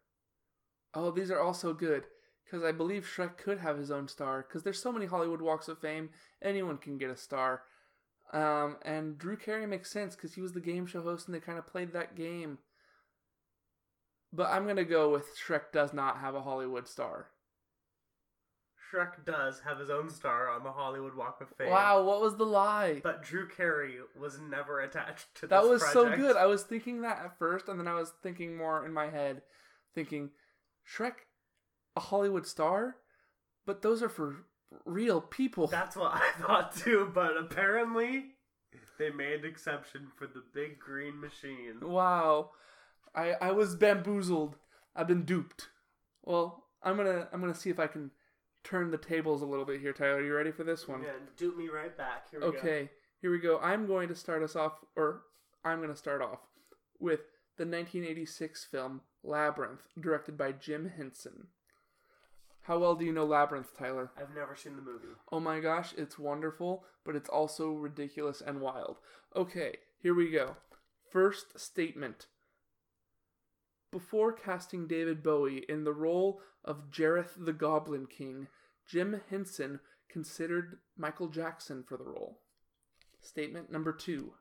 Speaker 2: Oh, these are all so good because I believe Shrek could have his own star because there's so many Hollywood Walks of Fame. Anyone can get a star. Um, and Drew Carey makes sense because he was the game show host and they kind of played that game. But I'm gonna go with Shrek does not have a Hollywood star.
Speaker 1: Shrek does have his own star on the Hollywood Walk of Fame.
Speaker 2: Wow, what was the lie?
Speaker 1: But Drew Carey was never attached to
Speaker 2: That was so good. I was thinking that at first, and then I was thinking more in my head, thinking, Shrek, a Hollywood star, but those are for real people.
Speaker 1: That's what I thought too, but apparently they made an exception for the big green machine.
Speaker 2: wow, I I was bamboozled. I've been duped. Well, I'm gonna I'm gonna see if I can turn the tables a little bit here, Tyler. You ready for this one?
Speaker 1: Yeah, dupe me right back. Here we go.
Speaker 2: Okay, here we go. I'm going to start us off, or I'm going to start off with the 1986 film Labyrinth, directed by Jim Henson. How well do you know Labyrinth, Tyler?
Speaker 1: I've never seen the movie.
Speaker 2: Oh my gosh, it's wonderful, but it's also ridiculous and wild. Okay, here we go. First statement. Before casting David Bowie in the role of Jareth the Goblin King, Jim Henson considered Michael Jackson for the role. Statement number two.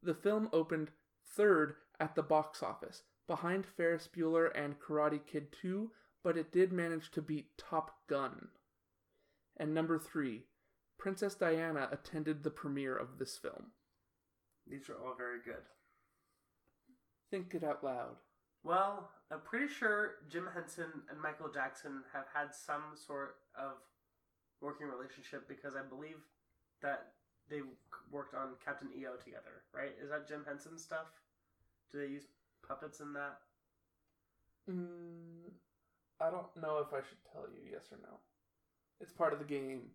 Speaker 2: The film opened third at the box office, behind Ferris Bueller and Karate Kid 2, but it did manage to beat Top Gun. And number three, Princess Diana attended the premiere of this film.
Speaker 1: These are all very good.
Speaker 2: Think it out loud.
Speaker 1: Well, I'm pretty sure Jim Henson and Michael Jackson have had some sort of working relationship because I believe that they worked on Captain EO together, right? Is that Jim Henson stuff? Do they use puppets in that?
Speaker 2: Mm, I don't know if I should tell you yes or no. It's part of the game.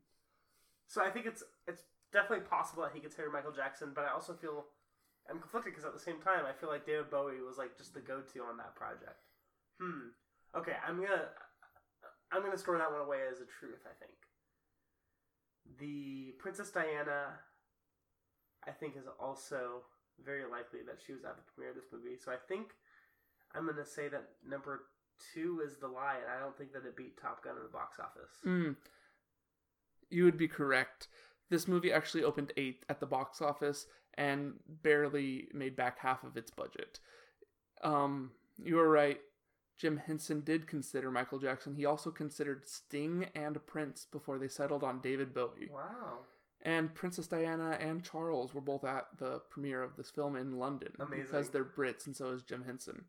Speaker 1: So I think it's it's definitely possible that he could marry Michael Jackson, but I also feel I'm conflicted because at the same time I feel like David Bowie was like just the go-to on that project. Hmm. Okay, I'm gonna I'm gonna store that one away as a truth. I think the Princess Diana, I think, is also very likely that she was at the premiere of this movie. So I think I'm gonna say that number two is the lie, and I don't think that it beat Top Gun in the box office.
Speaker 2: Mm. You would be correct. This movie actually opened eighth at the box office and barely made back half of its budget. Um, you were right. Jim Henson did consider Michael Jackson. He also considered Sting and Prince before they settled on David Bowie.
Speaker 1: Wow.
Speaker 2: And Princess Diana and Charles were both at the premiere of this film in London.
Speaker 1: Amazing.
Speaker 2: Because they're Brits and so is Jim Henson.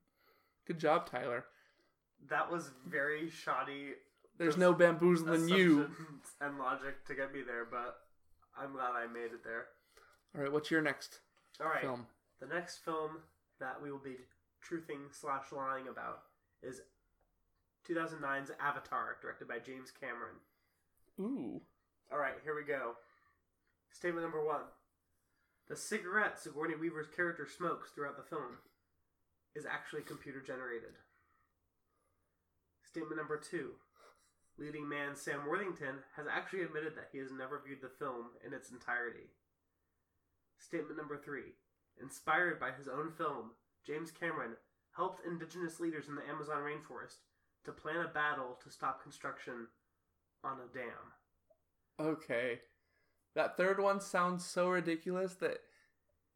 Speaker 2: Good job, Tyler.
Speaker 1: That was very shoddy.
Speaker 2: There's no bamboozling you.
Speaker 1: And logic to get me there, but I'm glad I made it there.
Speaker 2: All right, what's your next
Speaker 1: All right.
Speaker 2: film?
Speaker 1: The next film that we will be truthing slash lying about is 2009's Avatar, directed by James Cameron.
Speaker 2: Ooh.
Speaker 1: All right, here we go. Statement number one: The cigarette Sigourney Weaver's character smokes throughout the film is actually computer generated. Statement number two: Leading man Sam Worthington has actually admitted that he has never viewed the film in its entirety. Statement number three: Inspired by his own film, James Cameron helped indigenous leaders in the Amazon rainforest to plan a battle to stop construction on a dam.
Speaker 2: Okay. That third one sounds so ridiculous that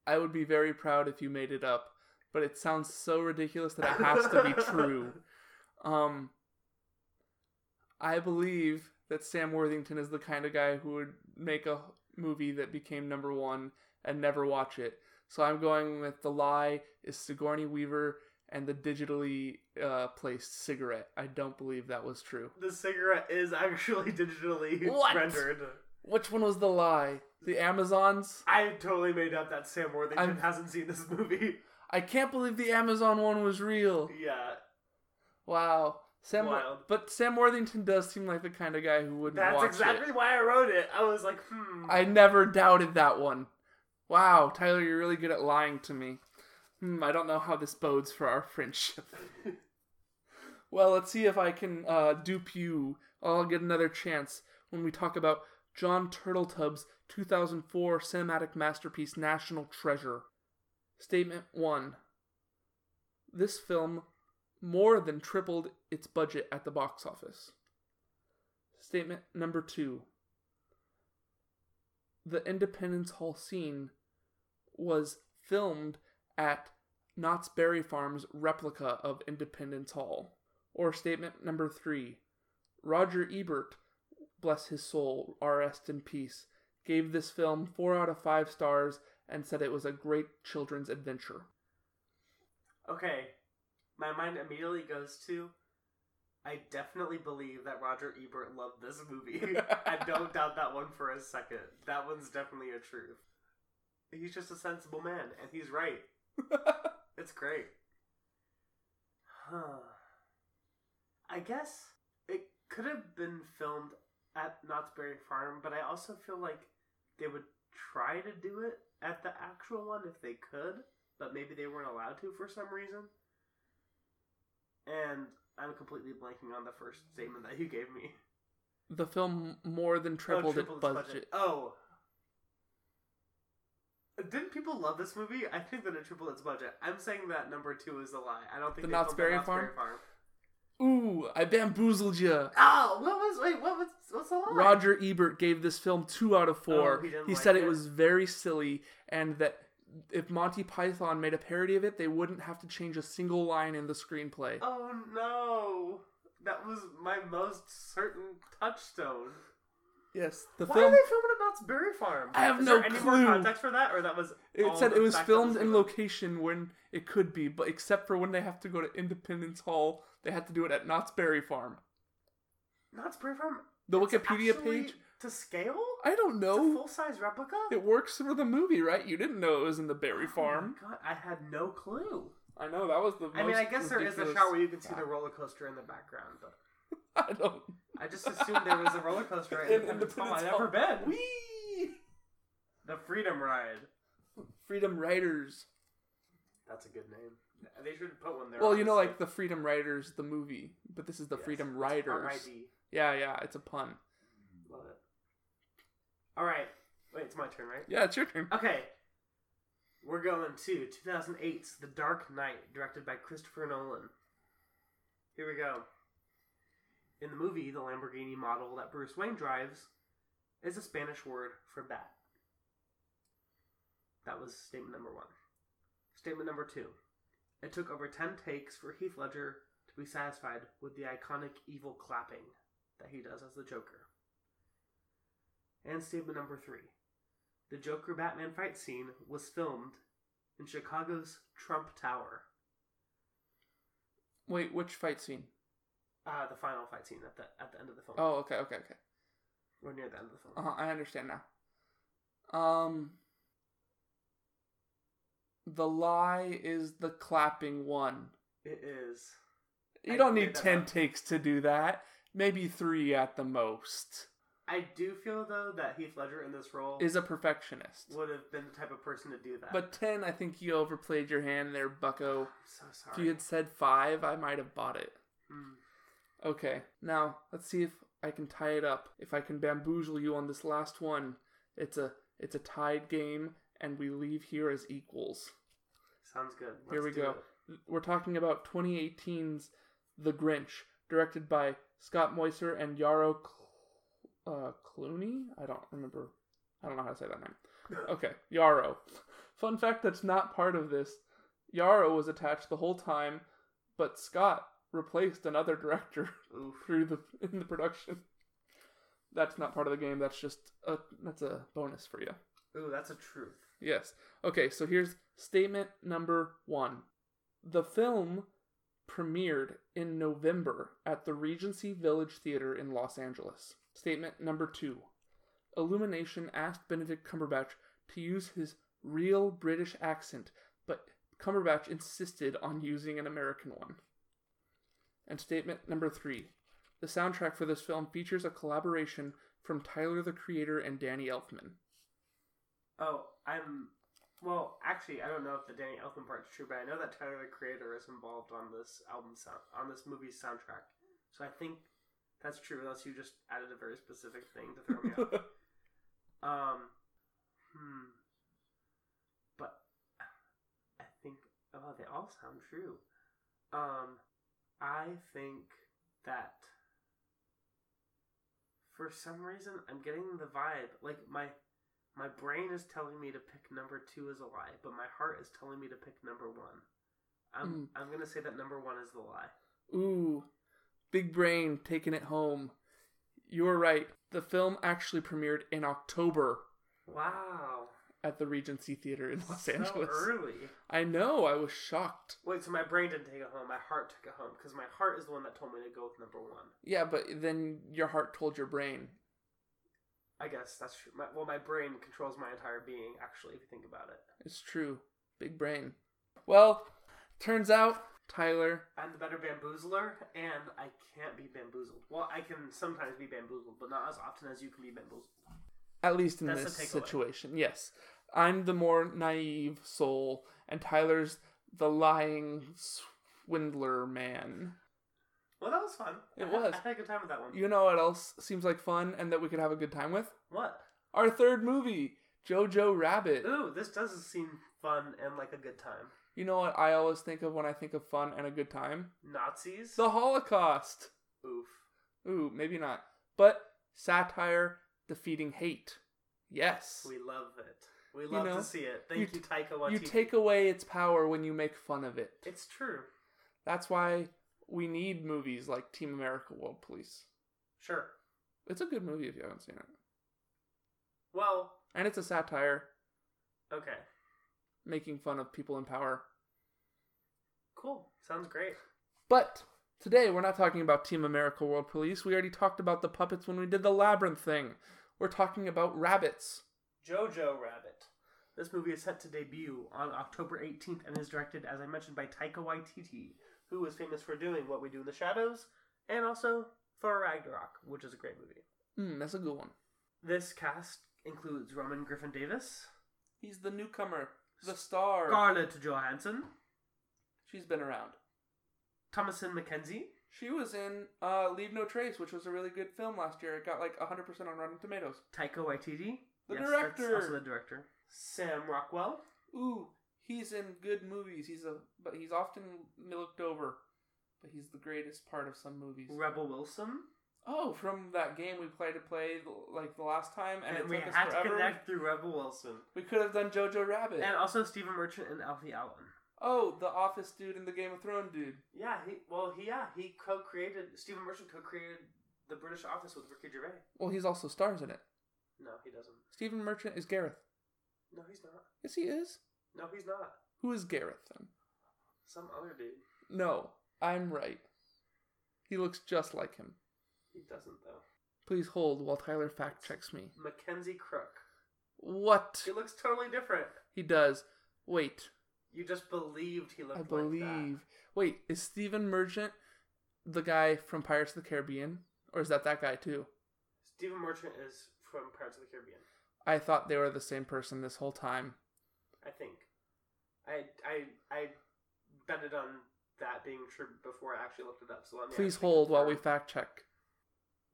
Speaker 2: I would be very proud if you made it up, but it sounds so ridiculous that it has to be true. Um I believe that Sam Worthington is the kind of guy who would make a movie that became number 1 and never watch it. So I'm going with the lie is Sigourney Weaver and the digitally uh, placed cigarette. I don't believe that was true.
Speaker 1: The cigarette is actually digitally
Speaker 2: What?
Speaker 1: rendered.
Speaker 2: Which one was the lie? The Amazons?
Speaker 1: I totally made up that Sam Worthington
Speaker 2: I'm-
Speaker 1: hasn't seen this movie.
Speaker 2: I can't believe the Amazon one was real.
Speaker 1: yeah,
Speaker 2: Wow. Sam
Speaker 1: Wild.
Speaker 2: But Sam Worthington does seem like the kind of guy who wouldn't
Speaker 1: that's exactly
Speaker 2: it.
Speaker 1: why I wrote it. I was like, hmm.
Speaker 2: I never doubted that one. Wow, Tyler, you're really good at lying to me. Hmm, I don't know how this bodes for our friendship. well, let's see if I can uh, dupe you. I'll get another chance when we talk about Jon Turteltaub's 2004 cinematic masterpiece, National Treasure. Statement 1 This film more than tripled its budget at the box office. Statement number 2 The Independence Hall scene was filmed at Knott's Berry Farm's replica of Independence Hall. Or statement number three Roger Ebert, bless his soul, rest in peace, gave this film four out of five stars and said it was a great children's adventure.
Speaker 1: Okay, my mind immediately goes to. I definitely believe that Roger Ebert loved this movie. I don't doubt that one for a second. That one's definitely a truth. He's just a sensible man, and he's right. It's great. Huh. I guess it could have been filmed at Knott's Berry Farm, but I also feel like they would try to do it at the actual one if they could, but maybe they weren't allowed to for some reason. And I'm completely blanking on the first statement that you gave me.
Speaker 2: The film more than tripled,
Speaker 1: tripled
Speaker 2: its budget.
Speaker 1: Oh. Didn't people love this movie? I think that it tripled its budget. I'm saying that number two is a lie. I don't think
Speaker 2: The
Speaker 1: they
Speaker 2: Knott's Berry Farm?
Speaker 1: Farm.
Speaker 2: Ooh, I bamboozled you.
Speaker 1: Oh, ah, what was wait? What was what's the lie?
Speaker 2: Roger Ebert gave this film two out of four.
Speaker 1: Oh, he
Speaker 2: he
Speaker 1: like
Speaker 2: said it
Speaker 1: it?
Speaker 2: was very silly and that if Monty Python made a parody of it, they wouldn't have to change a single line in the screenplay.
Speaker 1: Oh no, that was my most certain touchstone.
Speaker 2: Yes, the
Speaker 1: Why
Speaker 2: film.
Speaker 1: are they filming at Knott's Berry Farm?
Speaker 2: I have
Speaker 1: Is
Speaker 2: no
Speaker 1: there any
Speaker 2: clue.
Speaker 1: more context for that, or that was?
Speaker 2: It said it was filmed in location when it could be, but except for when they have to go to Independence Hall, they had to do it at Knott's Berry Farm.
Speaker 1: Knott's Berry Farm.
Speaker 2: The
Speaker 1: It's
Speaker 2: Wikipedia
Speaker 1: actually
Speaker 2: page.
Speaker 1: To scale.
Speaker 2: I don't know.
Speaker 1: full size replica.
Speaker 2: It works for the movie, right? You didn't know it was in the Berry Farm.
Speaker 1: Oh my God, I had no clue.
Speaker 2: I know that was the.
Speaker 1: I mean, I guess there is a shot where you can see the roller coaster in the background, but
Speaker 2: I don't.
Speaker 1: I just assumed there was a roller coaster
Speaker 2: In
Speaker 1: Independence Hall. I've never been.
Speaker 2: Whee!
Speaker 1: The Freedom Ride.
Speaker 2: Freedom Riders.
Speaker 1: That's a good name. They should put one there.
Speaker 2: Well, you know, like the Freedom Riders, the movie, but this is the
Speaker 1: Yes,
Speaker 2: Freedom Riders.
Speaker 1: R.I.D..
Speaker 2: Yeah, yeah, it's a pun.
Speaker 1: All right. Wait, it's my turn, right?
Speaker 2: Yeah, it's your turn.
Speaker 1: Okay. We're going to 2008's The Dark Knight, directed by Christopher Nolan. Here we go. In the movie, the Lamborghini model that Bruce Wayne drives is a Spanish word for bat. That was statement number one. Statement number two. It took over 10 takes for Heath Ledger to be satisfied with the iconic evil clapping that he does as the Joker. And statement number three. The Joker Batman fight scene was filmed in Chicago's Trump Tower.
Speaker 2: Wait, which fight scene?
Speaker 1: Uh, the final fight scene at the at the end of the film.
Speaker 2: Oh, okay, okay, okay.
Speaker 1: Or near the end of the film.
Speaker 2: Uh-huh, I understand now. Um, the lie is the clapping one.
Speaker 1: It is.
Speaker 2: You
Speaker 1: I
Speaker 2: don't need ten
Speaker 1: up.
Speaker 2: takes to do that. Maybe three at the most.
Speaker 1: I do feel though that Heath Ledger in this role
Speaker 2: Is a perfectionist.
Speaker 1: would have been the type of person to do that.
Speaker 2: But ten, I think you overplayed your hand there, Bucko.
Speaker 1: I'm so sorry.
Speaker 2: If you had said five, I might have bought it.
Speaker 1: Hmm.
Speaker 2: Okay, now let's see if I can tie it up. If I can bamboozle you on this last one, it's a it's a tied game, and we leave here as equals.
Speaker 1: Sounds good.
Speaker 2: Here
Speaker 1: Let's
Speaker 2: we
Speaker 1: do
Speaker 2: go.
Speaker 1: it.
Speaker 2: We're talking about 2018's The Grinch, directed by Scott Mosier and Yarrow Cl- uh, Clooney. I don't remember. I don't know how to say that name. Okay, Yarrow. Fun fact that's not part of this. Yarrow was attached the whole time, but Scott replaced another director through the in the production. That's not part of the game. That's just a that's a bonus for you.
Speaker 1: Ooh, that's a truth.
Speaker 2: Yes. Okay, so here's statement number one. The film premiered in November at the Regency Village Theater in Los Angeles. Statement number two. Illumination asked Benedict Cumberbatch to use his real British accent, but Cumberbatch insisted on using an American one. And statement number three. The soundtrack for this film features a collaboration from Tyler the Creator and Danny Elfman.
Speaker 1: Oh, I'm. Well, actually, I don't know if the Danny Elfman part's true, but I know that Tyler the Creator is involved on this album sound on this movie's soundtrack. So I think that's true, unless you just added a very specific thing to throw me off. Um, hmm. But I think oh, they all sound true. Um, I think that for some reason I'm getting the vibe like my my brain is telling me to pick number two as a lie, but my heart is telling me to pick number one. I'm I'm gonna say that number one is the lie.
Speaker 2: Ooh, big brain taking it home. You were right. The film actually premiered in October
Speaker 1: Wow,
Speaker 2: at the Regency Theater in Los
Speaker 1: so
Speaker 2: Angeles.
Speaker 1: early.
Speaker 2: I know, I was shocked.
Speaker 1: Wait, so my brain didn't take it home. My heart took it home because my heart is the one that told me to go with number one.
Speaker 2: Yeah, but then your heart told your brain.
Speaker 1: I guess that's true. My, well, my brain controls my entire being. Actually, if you think about it,
Speaker 2: It's true. Big brain. Well, turns out, Tyler,
Speaker 1: I'm the better bamboozler, and I can't be bamboozled. Well, I can sometimes be bamboozled, but not as often as you can be bamboozled.
Speaker 2: At least in
Speaker 1: That's
Speaker 2: this situation, yes. I'm the more naive soul, and Tyler's the lying swindler man.
Speaker 1: Well, that was fun.
Speaker 2: It
Speaker 1: I had-
Speaker 2: was.
Speaker 1: I had a good time with that one.
Speaker 2: You know what else seems like fun and that we could have a good time with?
Speaker 1: What?
Speaker 2: Our third movie, Jojo Rabbit.
Speaker 1: Ooh, this does seem fun and like a good time.
Speaker 2: You know what I always think of when I think of fun and a good time?
Speaker 1: Nazis.
Speaker 2: The Holocaust.
Speaker 1: Oof.
Speaker 2: Ooh, maybe not. But satire defeating hate. Yes.
Speaker 1: We love it. We love
Speaker 2: know,
Speaker 1: to see it. Thank
Speaker 2: you
Speaker 1: you, Taika Waititi.
Speaker 2: You take away its power when you make fun of it.
Speaker 1: It's true.
Speaker 2: That's why we need movies like Team America World Police.
Speaker 1: Sure.
Speaker 2: It's a good movie if you haven't seen it.
Speaker 1: Well,
Speaker 2: And it's a satire
Speaker 1: okay.
Speaker 2: Making fun of people in power.
Speaker 1: Cool. Sounds great.
Speaker 2: But today we're not talking about Team America World Police. We already talked about the puppets when we did the labyrinth thing. We're talking about rabbits.
Speaker 1: Jojo Rabbit. This movie is set to debut on October 18th and is directed, as I mentioned, by Taika Waititi, who is famous for doing What We Do in the Shadows and also Thor Ragnarok, which is a great movie.
Speaker 2: Hmm, that's a good one.
Speaker 1: This cast includes Roman Griffin Davis,
Speaker 2: He's the newcomer, the star.
Speaker 1: Scarlett Johansson,
Speaker 2: She's been around.
Speaker 1: Thomasin McKenzie,
Speaker 2: She was in uh, Leave No Trace, which was a really good film last year. It got like 100% on Rotten Tomatoes.
Speaker 1: Taika Waititi,
Speaker 2: The
Speaker 1: Yes,
Speaker 2: director.
Speaker 1: that's also the director, Sam Rockwell,
Speaker 2: Ooh, he's in good movies. He's a but he's often looked over. But he's the greatest part of some movies.
Speaker 1: Rebel Wilson,
Speaker 2: Oh, from that game we played to play like the last time, and,
Speaker 1: and,
Speaker 2: it
Speaker 1: we
Speaker 2: took us
Speaker 1: had to
Speaker 2: forever.
Speaker 1: connect through Rebel Wilson,
Speaker 2: We could have done Jojo Rabbit.
Speaker 1: and also Stephen Merchant and Alfie Allen.
Speaker 2: oh, the Office dude and the Game of Thrones dude.
Speaker 1: Yeah, he well, he yeah, he co-created Stephen Merchant co-created the British Office with Ricky Gervais.
Speaker 2: Well, he's also stars in it.
Speaker 1: No, he doesn't.
Speaker 2: Stephen Merchant is Gareth.
Speaker 1: No, he's not.
Speaker 2: Yes, he is.
Speaker 1: No, he's not.
Speaker 2: Who is Gareth then?
Speaker 1: Some other dude.
Speaker 2: No, I'm right. He looks just like him.
Speaker 1: He doesn't though.
Speaker 2: Please hold while Tyler fact checks me.
Speaker 1: Mackenzie Crook.
Speaker 2: What?
Speaker 1: He looks totally different.
Speaker 2: He does. Wait,
Speaker 1: You just believed he looked
Speaker 2: I
Speaker 1: like
Speaker 2: believe. Wait, is Stephen Merchant the guy from Pirates of the Caribbean? Or is that that guy too?
Speaker 1: Stephen Merchant is from Pirates of the Caribbean.
Speaker 2: I thought they were the same person this whole time.
Speaker 1: I think. I I I betted on that being true before I actually looked it up. So let me.
Speaker 2: Please hold while we fact check.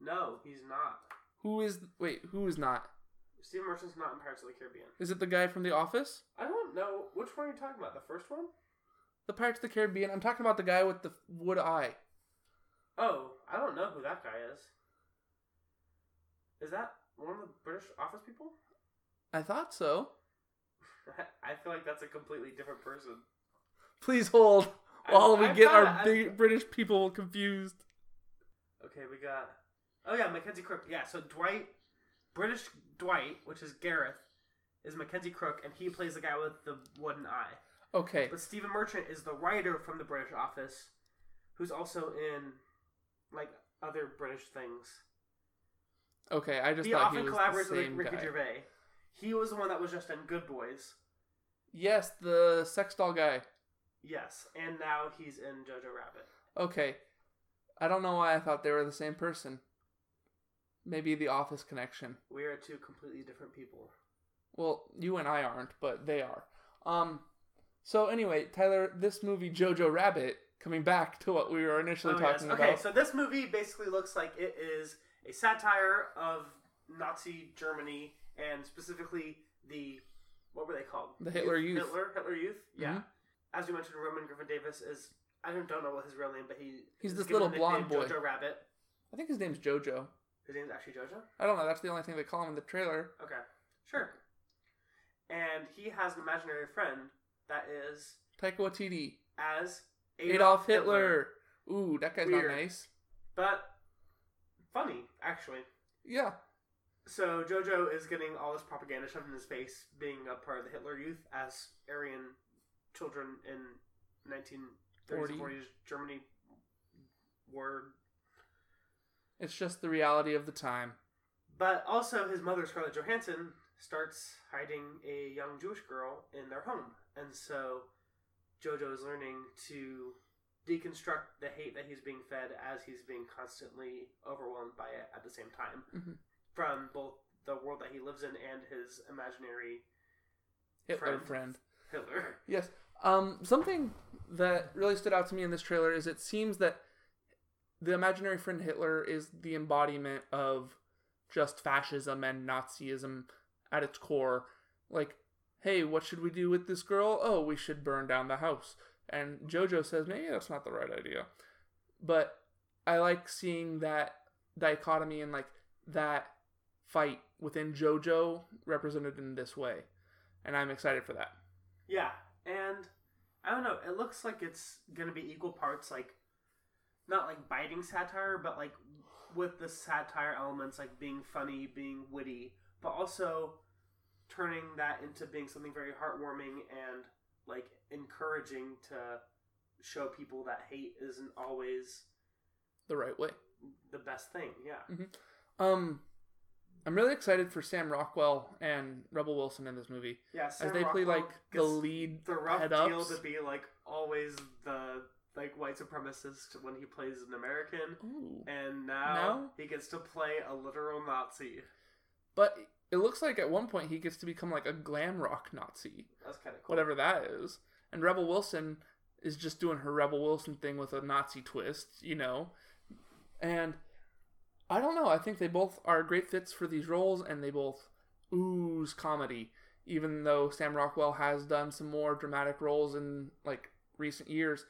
Speaker 1: No, he's not.
Speaker 2: Who is. Wait, who is not?
Speaker 1: Stephen Merchant's not in Pirates of the Caribbean.
Speaker 2: Is it the guy from The Office?
Speaker 1: I don't know which one are you talking about. The first one?
Speaker 2: The Pirates of the Caribbean? I'm talking about the guy with the wood eye.
Speaker 1: Oh, I don't know who that guy is. Is that one of the British Office people?
Speaker 2: I thought so.
Speaker 1: I feel like that's a completely different person.
Speaker 2: Please hold
Speaker 1: I-
Speaker 2: while we
Speaker 1: I
Speaker 2: get our
Speaker 1: I-
Speaker 2: big British people confused.
Speaker 1: Okay, we got. Oh yeah, Mackenzie Crook. Yeah, so Dwight, British Dwight, which is Gareth, is Mackenzie Crook, and he plays the guy with the wooden eye.
Speaker 2: Okay,
Speaker 1: But Stephen Merchant is the writer from the British Office, who's also in like other British things.
Speaker 2: okay. I just
Speaker 1: he
Speaker 2: thought
Speaker 1: often
Speaker 2: he was
Speaker 1: collaborates with Ricky
Speaker 2: guy.
Speaker 1: Gervais. He was the one that was just in Good Boys.
Speaker 2: Yes, the sex doll guy.
Speaker 1: Yes, and now he's in Jojo Rabbit.
Speaker 2: Okay, I don't know why I thought they were the same person. Maybe the Office connection.
Speaker 1: We are two completely different people.
Speaker 2: Well, you and I aren't, but they are. Um. So anyway, Tyler, this movie Jojo Rabbit, coming back to what we were initially
Speaker 1: Oh, yes.
Speaker 2: talking
Speaker 1: Okay,
Speaker 2: about.
Speaker 1: so this movie basically looks like it is a satire of Nazi Germany and specifically the what were they called?
Speaker 2: The Hitler Youth.
Speaker 1: Hitler, Hitler Youth. Yeah.
Speaker 2: Mhm.
Speaker 1: As you mentioned, Roman Griffin Davis is I don't, don't know what his real name, but he
Speaker 2: He's this little blonde boy.
Speaker 1: Jojo Rabbit.
Speaker 2: I think his name's Jojo.
Speaker 1: His name's actually Jojo.
Speaker 2: I don't know. That's the only thing they call him in the trailer.
Speaker 1: Okay, sure. And he has an imaginary friend that is
Speaker 2: Taika Waititi,
Speaker 1: as
Speaker 2: Adolf, Hitler. Ooh, that guy's
Speaker 1: Weird.
Speaker 2: not nice.
Speaker 1: but funny actually.
Speaker 2: Yeah.
Speaker 1: So Jojo is getting all this propaganda shoved in his face, being a part of the Hitler Youth as Aryan children in 1930s
Speaker 2: Forty.
Speaker 1: and 40s Germany were.
Speaker 2: It's just the reality of the time.
Speaker 1: But also, his mother, Scarlett Johansson, starts hiding a young Jewish girl in their home, and so Jojo is learning to deconstruct the hate that he's being fed as he's being constantly overwhelmed by it at the same time
Speaker 2: Mhm.
Speaker 1: from both the world that he he lives in and his imaginary
Speaker 2: Hitler
Speaker 1: Friend.
Speaker 2: friend.
Speaker 1: Hitler.
Speaker 2: Yes. Um, something that really stood out to me in this trailer is it seems that the imaginary friend Hitler is the embodiment of just fascism and Nazism at its core. Like, hey, what should we do with this girl? Oh, we should burn down the house. And Jojo says, maybe that's not the right idea. But I like seeing that dichotomy and like that fight within Jojo represented in this way. And I'm excited for that.
Speaker 1: Yeah, and I don't know. It looks like it's gonna be equal parts, like not like biting satire, but like with the satire elements, like being funny, being witty, but also turning that into being something very heartwarming and like encouraging to show people that hate isn't always
Speaker 2: The right way.
Speaker 1: the best thing. Yeah.
Speaker 2: Um, I'm really excited for Sam Rockwell and Rebel Wilson in this movie
Speaker 1: Yeah.
Speaker 2: as they play like the lead
Speaker 1: the rough
Speaker 2: head
Speaker 1: deal
Speaker 2: ups.
Speaker 1: to be like always the like white supremacist when he plays an American.
Speaker 2: Ooh.
Speaker 1: And now,
Speaker 2: Now?
Speaker 1: he gets to play a literal Nazi.
Speaker 2: But it looks like at one point he gets to become like a glam rock Nazi,
Speaker 1: That's kind of cool.
Speaker 2: whatever that is. And Rebel Wilson is just doing her Rebel Wilson thing with a Nazi twist, you know. And I don't know. I think they both are great fits for these roles, and they both ooze comedy. Even though Sam Rockwell has done some more dramatic roles in like recent years,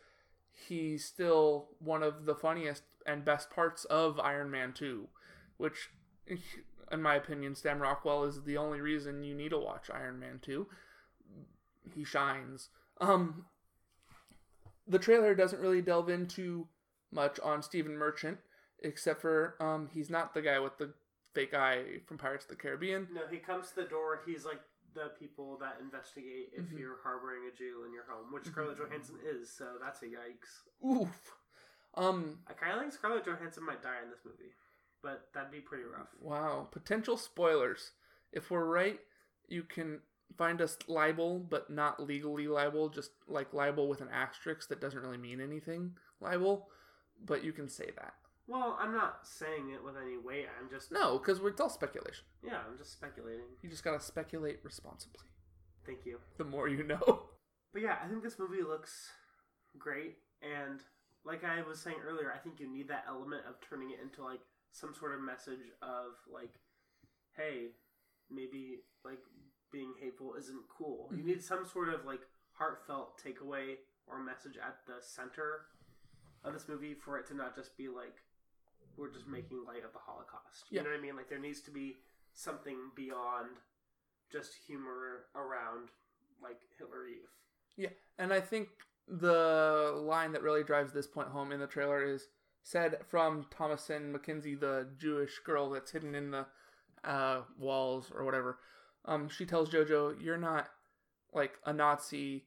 Speaker 2: he's still one of the funniest and best parts of Iron Man 2, which, in my opinion, Sam Rockwell is the only reason you need to watch Iron Man 2. He shines. Um, the trailer doesn't really delve into much on Stephen Merchant, except for um, he's not the guy with the fake eye from Pirates of the Caribbean.
Speaker 1: No, he comes to the door. He's like the people that investigate if
Speaker 2: Mhm.
Speaker 1: you're harboring a Jew in your home, which Scarlett Johansson is. So that's a yikes.
Speaker 2: Oof. Um,
Speaker 1: I kind of think Scarlett Johansson might die in this movie, but that'd be pretty rough.
Speaker 2: Wow, potential spoilers. If we're right, you can find us libel, but not legally libel, just like libel with an asterisk that doesn't really mean anything. Libel, but you can say that.
Speaker 1: Well, I'm not saying it with any weight. I'm just
Speaker 2: No, because it's all speculation.
Speaker 1: yeah, I'm just speculating.
Speaker 2: You just gotta speculate responsibly.
Speaker 1: Thank you.
Speaker 2: The more you know.
Speaker 1: But yeah, I think this movie looks great, and like I was saying earlier, I think you need that element of turning it into like some sort of message of like, hey, maybe like being hateful isn't cool. You
Speaker 2: Mhm.
Speaker 1: need some sort of like heartfelt takeaway or message at the center of this movie for it to not just be like we're just making light of the Holocaust. You
Speaker 2: Yeah.
Speaker 1: know what I mean? Like there needs to be something beyond just humor around like Hitler Youth.
Speaker 2: Yeah, and I think the line that really drives this point home in the trailer is said from Thomasin McKenzie, the Jewish girl that's hidden in the uh, walls or whatever. Um, she tells Jojo, "You're not like a Nazi,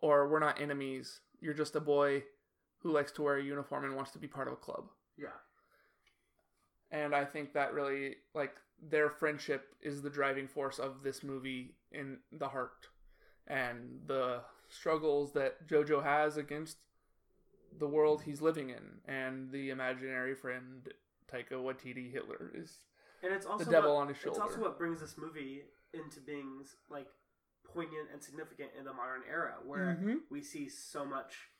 Speaker 2: or we're not enemies. You're just a boy who likes to wear a uniform and wants to be part of a club."
Speaker 1: Yeah.
Speaker 2: And I think that really like their friendship is the driving force of this movie in the heart and the struggles that Jojo has against the world he's living in and the imaginary friend Taika Waititi Hitler is
Speaker 1: And it's also
Speaker 2: the devil
Speaker 1: what,
Speaker 2: on his shoulder.
Speaker 1: It's also what brings this movie into being like poignant and significant in the modern era, where
Speaker 2: Mhm.
Speaker 1: we see so much,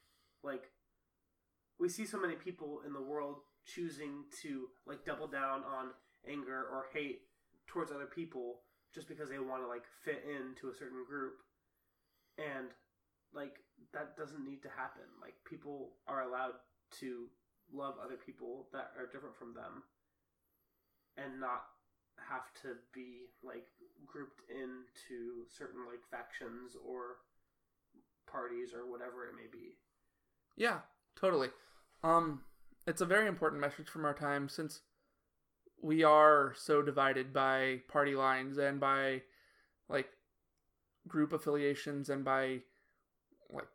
Speaker 1: like, we see so many people in the world choosing to like double down on anger or hate towards other people just because they want to like fit into a certain group, and like that doesn't need to happen. Like people are allowed to love other people that are different from them and not have to be like grouped into certain like factions or parties or whatever it may be.
Speaker 2: Yeah, totally. Um, it's a very important message from our time since we are so divided by party lines and by like group affiliations and by like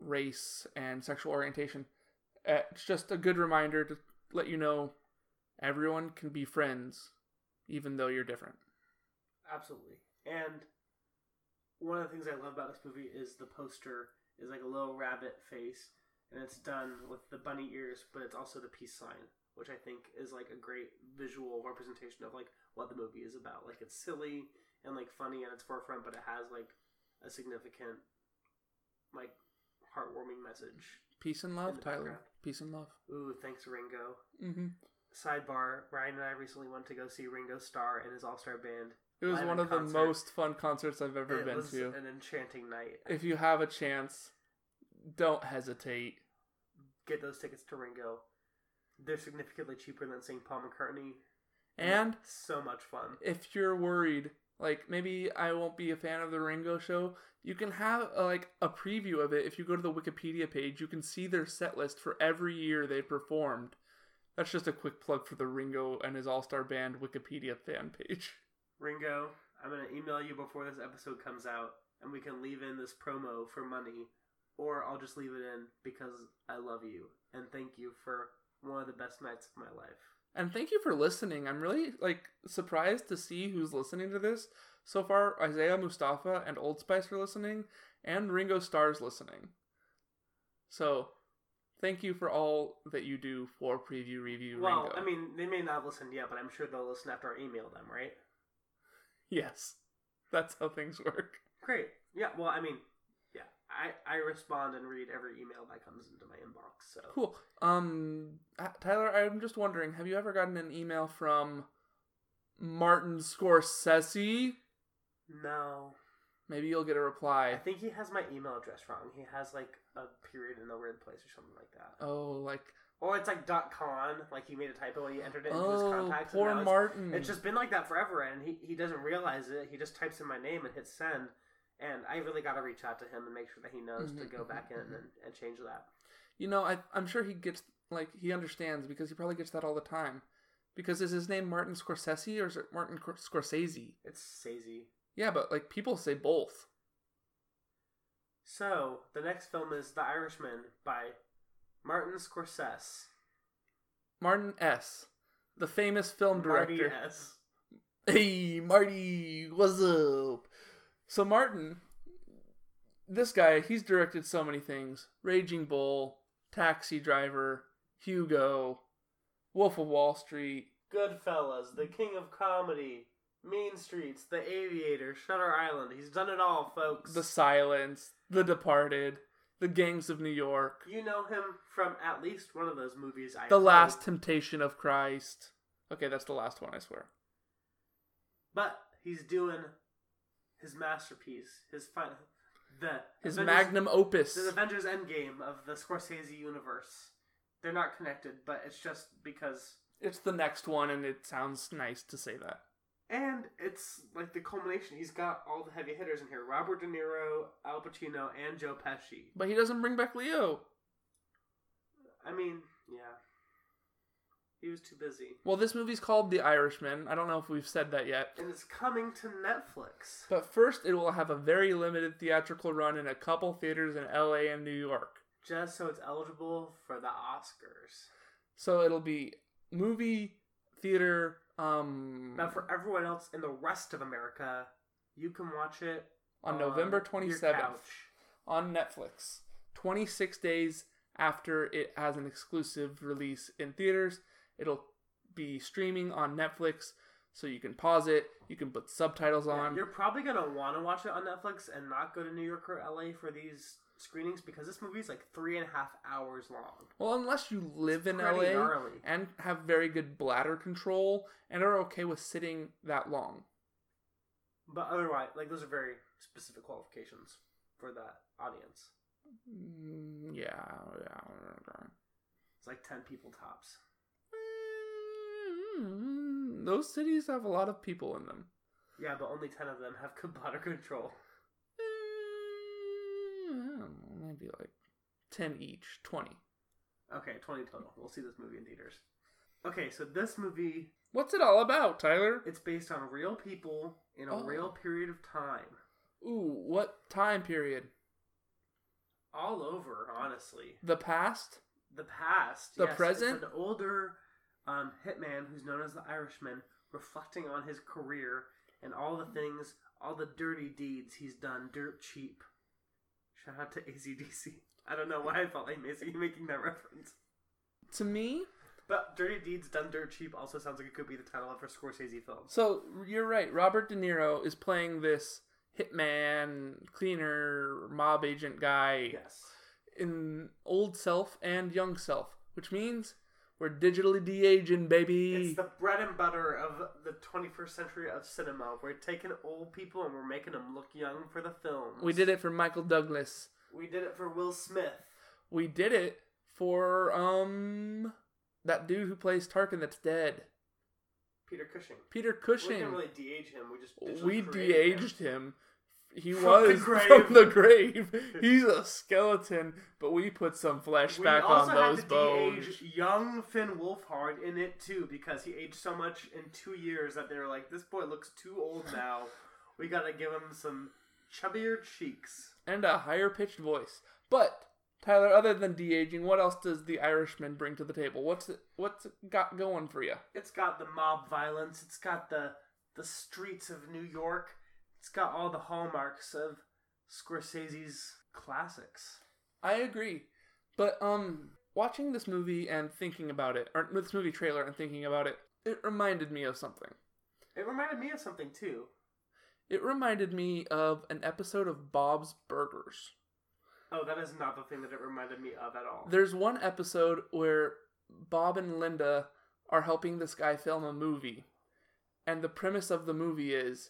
Speaker 2: race and sexual orientation. Uh, It's just a good reminder to let you know everyone can be friends even though you're different.
Speaker 1: Absolutely. And one of the things I love about this movie is the poster is like a little rabbit face and it's done with the bunny ears, but it's also the peace sign, which I think is like a great visual representation of like what the movie is about. Like it's silly and like funny at its forefront, but it has like a significant, like heartwarming message.
Speaker 2: Peace and love, Tyler.
Speaker 1: background.
Speaker 2: Peace and love.
Speaker 1: Ooh, thanks Ringo.
Speaker 2: Mm-hmm.
Speaker 1: Sidebar: Ryan and I recently went to go see Ringo Starr and his all star band.
Speaker 2: It was one of the most fun concerts I've ever
Speaker 1: it
Speaker 2: been
Speaker 1: was
Speaker 2: to.
Speaker 1: an enchanting night.
Speaker 2: If you have a chance, don't hesitate.
Speaker 1: Get those tickets to Ringo. They're significantly cheaper than seeing Paul McCartney.
Speaker 2: And
Speaker 1: so much fun.
Speaker 2: if you're worried, like maybe I won't be a fan of the Ringo show, you can have a, like a preview of it. If you go to the Wikipedia page, you can see their set list for every year they performed. That's just a quick plug for the Ringo and his All Star Band Wikipedia fan page.
Speaker 1: Ringo, I'm gonna email you before this episode comes out, and we can leave in this promo for money, or I'll just leave it in because I love you and thank you for one of the best nights of my life.
Speaker 2: And thank you for listening. I'm really like surprised to see who's listening to this. So far, Isaiah Mustafa and Old Spice are listening, and Ringo Starr's listening. So, thank you for all that you do for Preview Review
Speaker 1: Well,
Speaker 2: Ringo.
Speaker 1: I mean, they may not have listened yet, but I'm sure they'll listen after I email them, right?
Speaker 2: yes, that's how things work.
Speaker 1: Great. Yeah. Well, I mean. I I respond and read every email that comes into my inbox. So
Speaker 2: Cool. Um, uh, Tyler, I'm just wondering, have you ever gotten an email from Martin Scorsese?
Speaker 1: no,
Speaker 2: Maybe you'll get a reply.
Speaker 1: I think he has my email address wrong. He has like a period in the weird place or something like that.
Speaker 2: Oh, like
Speaker 1: Or it's like dot .con, like he made a typo when he entered it into his
Speaker 2: oh,
Speaker 1: contacts. and
Speaker 2: poor
Speaker 1: now it's-
Speaker 2: Martin.
Speaker 1: It's just been like that forever, and he, he doesn't realize it. He just types in my name and hits send. And I really got to reach out to him and make sure that he knows to
Speaker 2: Mhm,
Speaker 1: go
Speaker 2: mhm,
Speaker 1: back in
Speaker 2: mhm.
Speaker 1: and, and change that.
Speaker 2: You know, I, I'm sure he gets like he understands because he probably gets that all the time. Because is his name Martin Scorsese or is it Martin Cor- Scorsese?
Speaker 1: It's Sazy.
Speaker 2: Yeah, but like people say both.
Speaker 1: So the next film is The Irishman by Martin Scorsese.
Speaker 2: Martin S, the famous film
Speaker 1: Marty
Speaker 2: director.
Speaker 1: S.
Speaker 2: Hey, Marty, what's up? So Martin, this guy, he's directed so many things: Raging Bull, Taxi Driver, Hugo, Wolf of Wall Street.
Speaker 1: Goodfellas, The King of Comedy, Mean Streets, The Aviator, Shutter Island. He's done it all, folks.
Speaker 2: The Silence, The Departed, The Gangs of New York,
Speaker 1: you know him from at least one of those movies. I
Speaker 2: The
Speaker 1: hope.
Speaker 2: Last Temptation of Christ. Okay, that's the last one, I swear.
Speaker 1: But he's doing his masterpiece, his final, the
Speaker 2: His
Speaker 1: Avengers-
Speaker 2: magnum opus.
Speaker 1: the Avengers Endgame of the Scorsese universe. They're not connected, but it's just because,
Speaker 2: It's the next one, and it sounds nice to say that.
Speaker 1: and it's like the culmination. He's got all the heavy hitters in here: Robert De Niro, Al Pacino, and Joe Pesci.
Speaker 2: But he doesn't bring back Leo.
Speaker 1: I mean, yeah, he was too busy,
Speaker 2: Well, this movie's called The Irishman. I don't know if we've said that yet.
Speaker 1: and it's coming to Netflix.
Speaker 2: But first, it will have a very limited theatrical run in a couple theaters in LA and New York.
Speaker 1: Just so it's eligible for the Oscars.
Speaker 2: So it'll be movie, theater, um,
Speaker 1: But for everyone else in the rest of America, you can watch it
Speaker 2: on November 27th on Netflix. 26 days after it has an exclusive release in theaters, it'll be streaming on Netflix. So you can pause it, you can put subtitles on.
Speaker 1: you're probably gonna want to watch it on Netflix and not go to New York or LA for these screenings because this movie is like three and a half hours long.
Speaker 2: Well, unless you live in LA
Speaker 1: gnarly.
Speaker 2: and have very good bladder control and are okay with sitting that long.
Speaker 1: But otherwise, like those are very specific qualifications for that audience.
Speaker 2: Mm, yeah, yeah.
Speaker 1: It's like ten people tops.
Speaker 2: Mm, Those cities have a lot of people in them.
Speaker 1: Yeah, but only ten of them have bladder control.
Speaker 2: Mm, Maybe like 10 each, 20.
Speaker 1: Okay, twenty total. We'll see this movie in theaters. Okay, so this movie
Speaker 2: What's it all about, Tyler?
Speaker 1: it's based on real people in a
Speaker 2: Oh.
Speaker 1: real period of time.
Speaker 2: Ooh, what time period?
Speaker 1: All over, honestly.
Speaker 2: The past?
Speaker 1: the past.
Speaker 2: The
Speaker 1: yes,
Speaker 2: present?
Speaker 1: It's an older um, hitman who's known as the Irishman, reflecting on his career and all the things, all the dirty deeds he's done dirt cheap. Shout out to ACDC. I don't know why I felt like making making that reference.
Speaker 2: To me,
Speaker 1: But Dirty Deeds Done Dirt Cheap also sounds like it could be the title of a Scorsese film.
Speaker 2: So you're right. Robert De Niro is playing this hitman, cleaner, mob agent guy
Speaker 1: Yes.
Speaker 2: in old self and young self, which means we're digitally de-aging, baby.
Speaker 1: It's the bread and butter of the 21st century of cinema. We're taking old people and we're making them look young for the films.
Speaker 2: we did it for Michael Douglas.
Speaker 1: We did it for Will Smith.
Speaker 2: We did it for um that dude who plays Tarkin that's dead.
Speaker 1: Peter Cushing.
Speaker 2: Peter Cushing.
Speaker 1: We didn't really de-age him. We just
Speaker 2: we de-aged him. He
Speaker 1: From
Speaker 2: was
Speaker 1: the grave.
Speaker 2: from the grave. He's a skeleton, but we put some flesh
Speaker 1: We
Speaker 2: back
Speaker 1: also
Speaker 2: on
Speaker 1: had
Speaker 2: those
Speaker 1: to
Speaker 2: bones.
Speaker 1: de-age young Finn Wolfhard in it too because he aged so much in two years that they were like, this boy looks too old now. We gotta give him some chubbier cheeks.
Speaker 2: and a higher pitched voice. But Tyler, other than de-aging, what else does the Irishman bring to the table? What's it, what's it got going for you?
Speaker 1: It's got the mob violence. It's got the the streets of New York. It's got all the hallmarks of Scorsese's classics.
Speaker 2: I agree, but um, watching this movie and thinking about it, or this movie trailer and thinking about it, it reminded me of something.
Speaker 1: It reminded me of something too.
Speaker 2: It reminded me of an episode of Bob's Burgers.
Speaker 1: Oh, that is not the thing that it reminded me of at all.
Speaker 2: There's one episode where Bob and Linda are helping this guy film a movie. And the premise of the movie is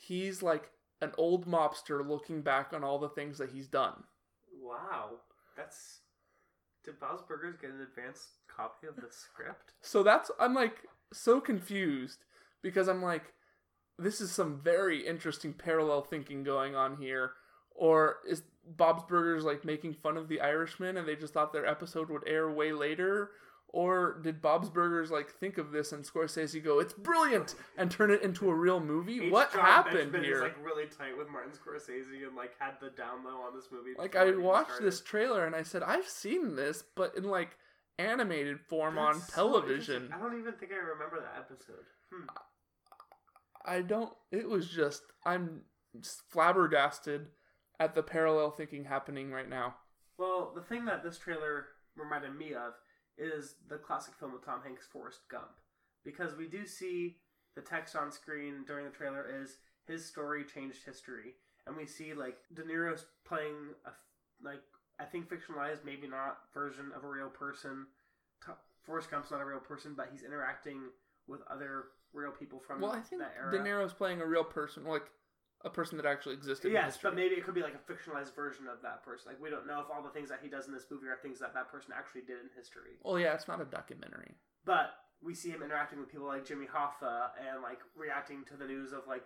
Speaker 2: he's like an old mobster looking back on all the things that he's done.
Speaker 1: Wow, that's. Did Bob's Burgers get an advanced copy of the script?
Speaker 2: So that's I'm like so confused because I'm like this is some very interesting parallel thinking going on here or is Bob's Burgers like making fun of the Irishman and they just thought their episode would air way later or did Bob's Burgers like think of this and Scorsese go it's brilliant and turn it into a real movie
Speaker 1: H.
Speaker 2: what
Speaker 1: Jon
Speaker 2: happened
Speaker 1: Benjamin
Speaker 2: here
Speaker 1: Is like really tight with Martin Scorsese and like had the down low on this movie.
Speaker 2: like I watched
Speaker 1: started.
Speaker 2: this trailer and I said I've seen this but in like animated form on
Speaker 1: so
Speaker 2: television.
Speaker 1: I don't even think I remember that episode. Hmm.
Speaker 2: I don't. It was just I'm flabbergasted at the parallel thinking happening right now.
Speaker 1: Well, the thing that this trailer reminded me of is the classic film of Tom Hanks, Forrest Gump, because we do see the text on screen during the trailer is his story changed history, and we see like De Niro's playing a like I think fictionalized, maybe not version of a real person. Forrest Gump's not a real person, but he's interacting with other real people from
Speaker 2: Well, I think
Speaker 1: that era.
Speaker 2: De Niro's playing a real person, like a person that actually existed.
Speaker 1: Yes, but maybe it could be like a fictionalized version of that person. Like we don't know if all the things that he does in this movie are things that that person actually did in history.
Speaker 2: Well, yeah, it's not a documentary.
Speaker 1: But we see him interacting with people like Jimmy Hoffa and like reacting to the news of like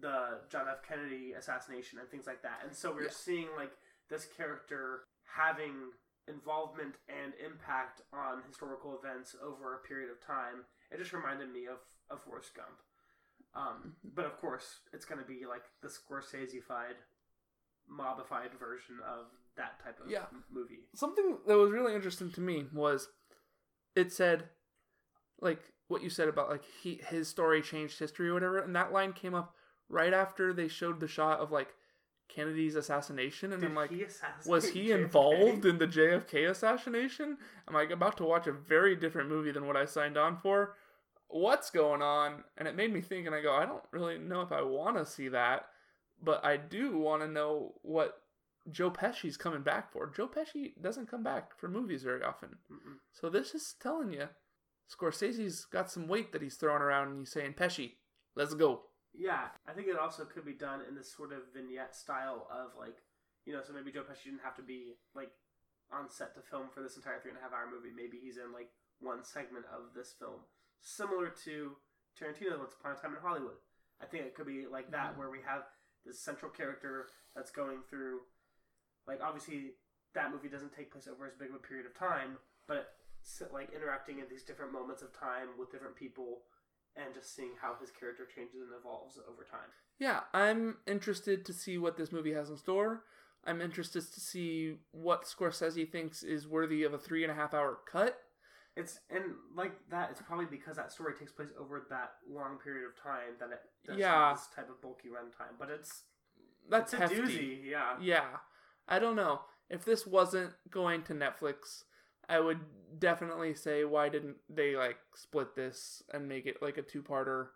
Speaker 1: the John F. Kennedy assassination and things like that. And so we're
Speaker 2: Yeah.
Speaker 1: seeing like this character having involvement and impact on historical events over a period of time. It just reminded me of, of Forrest Gump. Um, but of course, it's going to be like the Scorsese-fied, mobified version of that type of
Speaker 2: Yeah.
Speaker 1: movie.
Speaker 2: Something that was really interesting to me was it said, like what you said about like he his story changed history or whatever, and that line came up right after they showed the shot of like Kennedy's assassination, and
Speaker 1: Did
Speaker 2: I'm like,
Speaker 1: he
Speaker 2: was he
Speaker 1: JFK?
Speaker 2: involved in the JFK assassination? I'm like about to watch a very different movie than what I signed on for. What's going on? And it made me think, and I go, I don't really know if I want to see that, but I do want to know what Joe Pesci's coming back for. Joe Pesci doesn't come back for movies very often,
Speaker 1: Mm-mm.
Speaker 2: so this is telling you, Scorsese's got some weight that he's throwing around, and he's saying, Pesci, let's go.
Speaker 1: Yeah, I think it also could be done in this sort of vignette style of like, you know, so maybe Joe Pesci didn't have to be like on set to film for this entire three and a half hour movie. Maybe he's in like one segment of this film, similar to Tarantino's Once Upon a Time in Hollywood. I think it could be like that,
Speaker 2: Mhm.
Speaker 1: where we have this central character that's going through, like, obviously that movie doesn't take place over as big of a period of time, but like interacting in these different moments of time with different people and just seeing how his character changes and evolves over time.
Speaker 2: Yeah, I'm interested to see what this movie has in store. I'm interested to see what Scorsese thinks is worthy of a three and a half hour cut.
Speaker 1: It's and like that. It's probably because that story takes place over that long period of time that it does
Speaker 2: Yeah.
Speaker 1: this type of bulky runtime. But it's
Speaker 2: That's
Speaker 1: it's a
Speaker 2: hefty.
Speaker 1: doozy, yeah.
Speaker 2: Yeah, I don't know if this wasn't going to Netflix. I would definitely say why didn't they like split this and make it like a two-parter?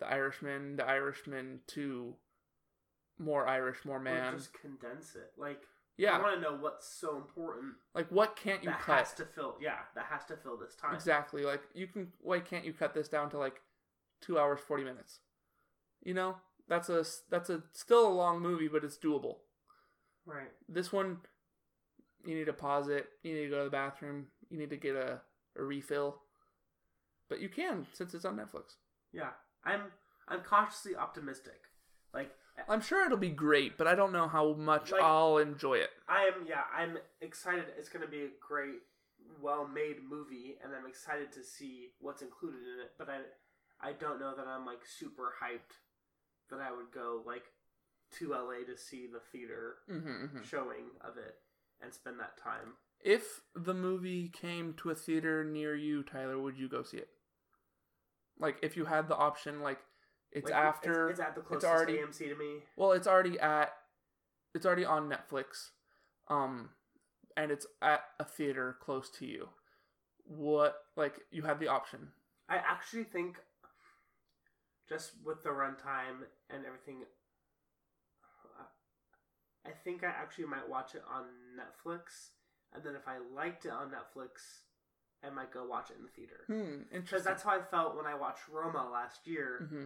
Speaker 2: The Irishman, The Irishman Two, more Irish, more
Speaker 1: Or
Speaker 2: man.
Speaker 1: just condense it. Like I want to know what's so important
Speaker 2: like what can't you
Speaker 1: that
Speaker 2: cut?
Speaker 1: has to fill. Yeah, that has to fill this time.
Speaker 2: Exactly. Like you can why can't you cut this down to like 2 hours 40 minutes? You know? That's a that's a still a long movie but it's doable.
Speaker 1: Right.
Speaker 2: This one you need to pause it, you need to go to the bathroom, you need to get a, a refill. But you can since it's on Netflix.
Speaker 1: Yeah. I'm I'm cautiously optimistic. Like
Speaker 2: I'm sure it'll be great, but I don't know how much
Speaker 1: Like-
Speaker 2: I'll enjoy it.
Speaker 1: I am yeah, I'm excited it's going to be a great well-made movie and I'm excited to see what's included in it, but I I don't know that I'm like super hyped that I would go like to LA to see the theater
Speaker 2: hmm
Speaker 1: showing of it and spend that time.
Speaker 2: If the movie came to a theater near you, Tyler, would you go see it? Like if you had the option, like it's
Speaker 1: Like,
Speaker 2: after
Speaker 1: it's, it's at the
Speaker 2: it's
Speaker 1: closest
Speaker 2: already-
Speaker 1: AMC to me.
Speaker 2: Well, it's already at it's already on Netflix. Um and it's at a theater close to you. What like you had the option.
Speaker 1: I actually think just with the runtime and everything I think I actually might watch it on Netflix and then if I liked it on Netflix I might go watch it in the theater.
Speaker 2: Hmm,
Speaker 1: Because that's how I felt when I watched Roma last year.
Speaker 2: hmm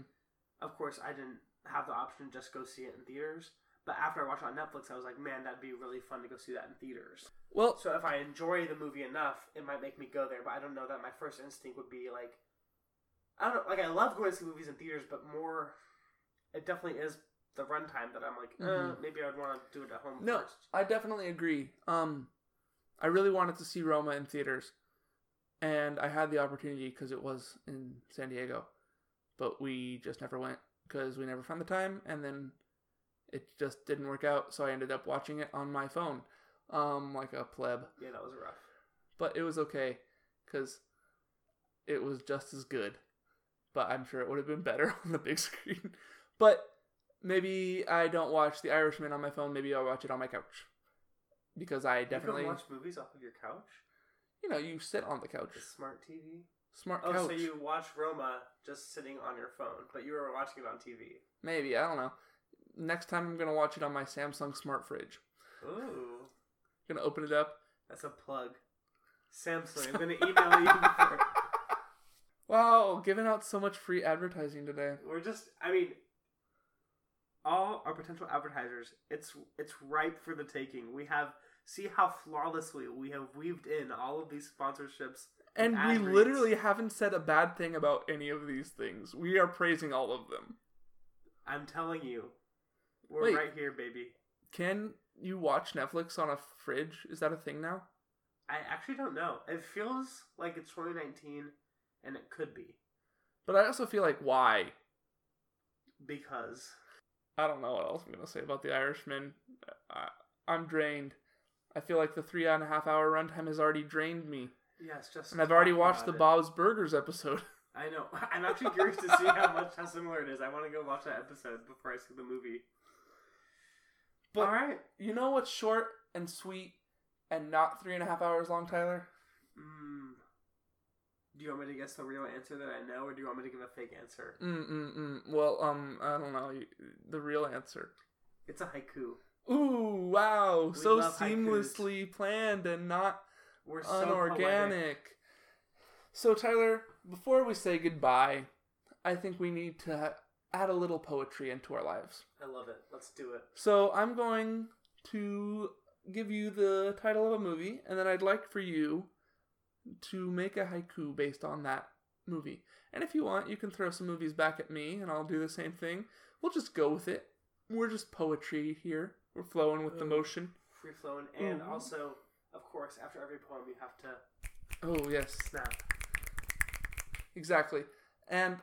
Speaker 1: Of course, I didn't have the option to just go see it in theaters. But after I watched it on Netflix, I was like, man, that'd be really fun to go see that in theaters.
Speaker 2: Well,
Speaker 1: So if I enjoy the movie enough, it might make me go there. But I don't know that my first instinct would be like, I don't know, like I love going to see movies in theaters, but more, it definitely is the runtime that I'm like, uh,
Speaker 2: Mhm.
Speaker 1: maybe I'd want to do it at home
Speaker 2: No,
Speaker 1: first.
Speaker 2: I definitely agree. Um, I really wanted to see Roma in theaters, and I had the opportunity because it was in San Diego, but we just never went because we never found the time, and then it just didn't work out. So I ended up watching it on my phone, um, like a pleb.
Speaker 1: Yeah, that was rough.
Speaker 2: But it was okay because it was just as good. But I'm sure it would have been better on the big screen. But maybe I don't watch The Irishman on my phone. Maybe I'll watch it on my couch because I definitely,
Speaker 1: you watch movies off of your couch.
Speaker 2: you know, you sit on the couch,
Speaker 1: The smart TV.
Speaker 2: Smart
Speaker 1: Oh,
Speaker 2: couch.
Speaker 1: so you watch Roma just sitting on your phone, but you were watching it on TV.
Speaker 2: Maybe I don't know. Next time I'm gonna watch it on my Samsung smart fridge.
Speaker 1: Ooh,
Speaker 2: gonna open it up.
Speaker 1: that's a plug. Samsung, I'm gonna email you. For,
Speaker 2: Wow, giving out so much free advertising today.
Speaker 1: we're just, I mean, all our potential advertisers, it's it's ripe for the taking. We have see how flawlessly we have weaved in all of these sponsorships.
Speaker 2: And we
Speaker 1: reads.
Speaker 2: literally haven't said a bad thing about any of these things. We are praising all of them.
Speaker 1: I'm telling you, we're
Speaker 2: Wait.
Speaker 1: right here, baby.
Speaker 2: Can you watch Netflix on a fridge? Is that a thing now?
Speaker 1: I actually don't know. It feels like it's 2019, and it could be
Speaker 2: But I also feel like why?
Speaker 1: because
Speaker 2: I don't know what else I'm gonna say about the Irishman. I, I'm drained. I feel like the three and a half hour runtime has already drained me,
Speaker 1: yes, just
Speaker 2: and I've already watched the
Speaker 1: it.
Speaker 2: Bob's Burgers episode.
Speaker 1: I know. I'm actually curious to see how much how similar it is. I want to go watch that episode before I see the movie.
Speaker 2: But
Speaker 1: All right.
Speaker 2: you know what's short and sweet and not three and a half hours long, Tyler?
Speaker 1: Mm. Do you want me to guess the real answer that I know, or do you want me to give a fake answer?
Speaker 2: Mm mm mm. Well, um, I don't know the real answer.
Speaker 1: It's a haiku.
Speaker 2: Ooh, wow!
Speaker 1: We
Speaker 2: so
Speaker 1: love haikus.
Speaker 2: seamlessly planned and not
Speaker 1: We're so
Speaker 2: unorganic. So, Tyler, before we say goodbye, I think we need to add a little poetry into our lives.
Speaker 1: I love it. Let's do it.
Speaker 2: So, I'm going to give you the title of a movie, and then I'd like for you to make a haiku based on that movie. And if you want, you can throw some movies back at me, and I'll do the same thing. We'll just go with it. We're just poetry here. We're flowing with the motion.
Speaker 1: Free flowing, and
Speaker 2: Ooh.
Speaker 1: also, of course, after every poem, you have to
Speaker 2: Oh, yes.
Speaker 1: snap.
Speaker 2: Exactly. And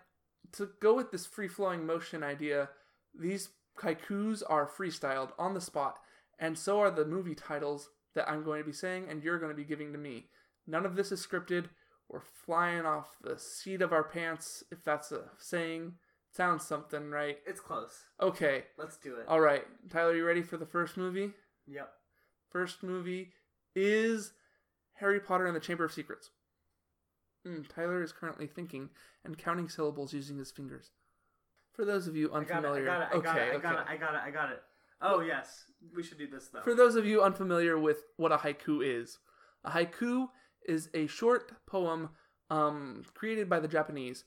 Speaker 2: to go with this free flowing motion idea, these haikus are freestyled on the spot, and so are the movie titles that I'm going to be saying and you're going to be giving to me. None of this is scripted. We're flying off the seat of our pants, if that's a saying. Sounds something, right?
Speaker 1: It's close.
Speaker 2: Okay.
Speaker 1: Let's do it.
Speaker 2: All right. Tyler, you ready for the first movie?
Speaker 1: Yep.
Speaker 2: First movie is Harry Potter and the Chamber of Secrets. Mm, Tyler is currently thinking and counting syllables using his fingers. For those of you
Speaker 1: I got it. I
Speaker 2: unfamiliar.
Speaker 1: I
Speaker 2: okay,
Speaker 1: got it. I got it. I got it. I got it. Oh yes, we should do this though.
Speaker 2: For those of you unfamiliar with what a haiku is, a haiku is a short poem um, created by the Japanese.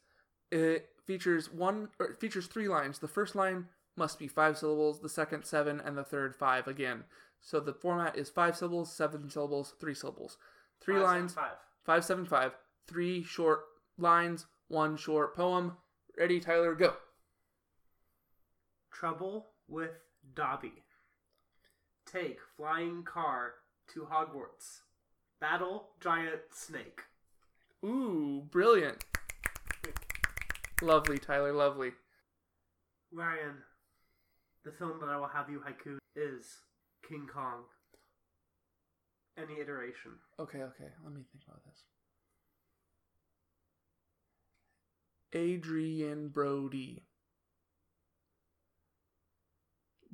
Speaker 2: It features one or it features three lines. The first line must be five syllables, the second seven, and the third five again. So the format is five syllables, seven syllables, three syllables. Three
Speaker 1: Five, seven,
Speaker 2: lines,
Speaker 1: Five.
Speaker 2: five, seven, five. Three short lines, one short poem. Ready, Tyler, go.
Speaker 1: Trouble with Dobby. Take flying car to Hogwarts. Battle giant snake.
Speaker 2: Ooh, brilliant. Lovely, Tyler, lovely.
Speaker 1: Ryan, the film that I will have you haiku is King Kong. Any iteration.
Speaker 2: Okay, okay. Let me think about this. Adrien Brody.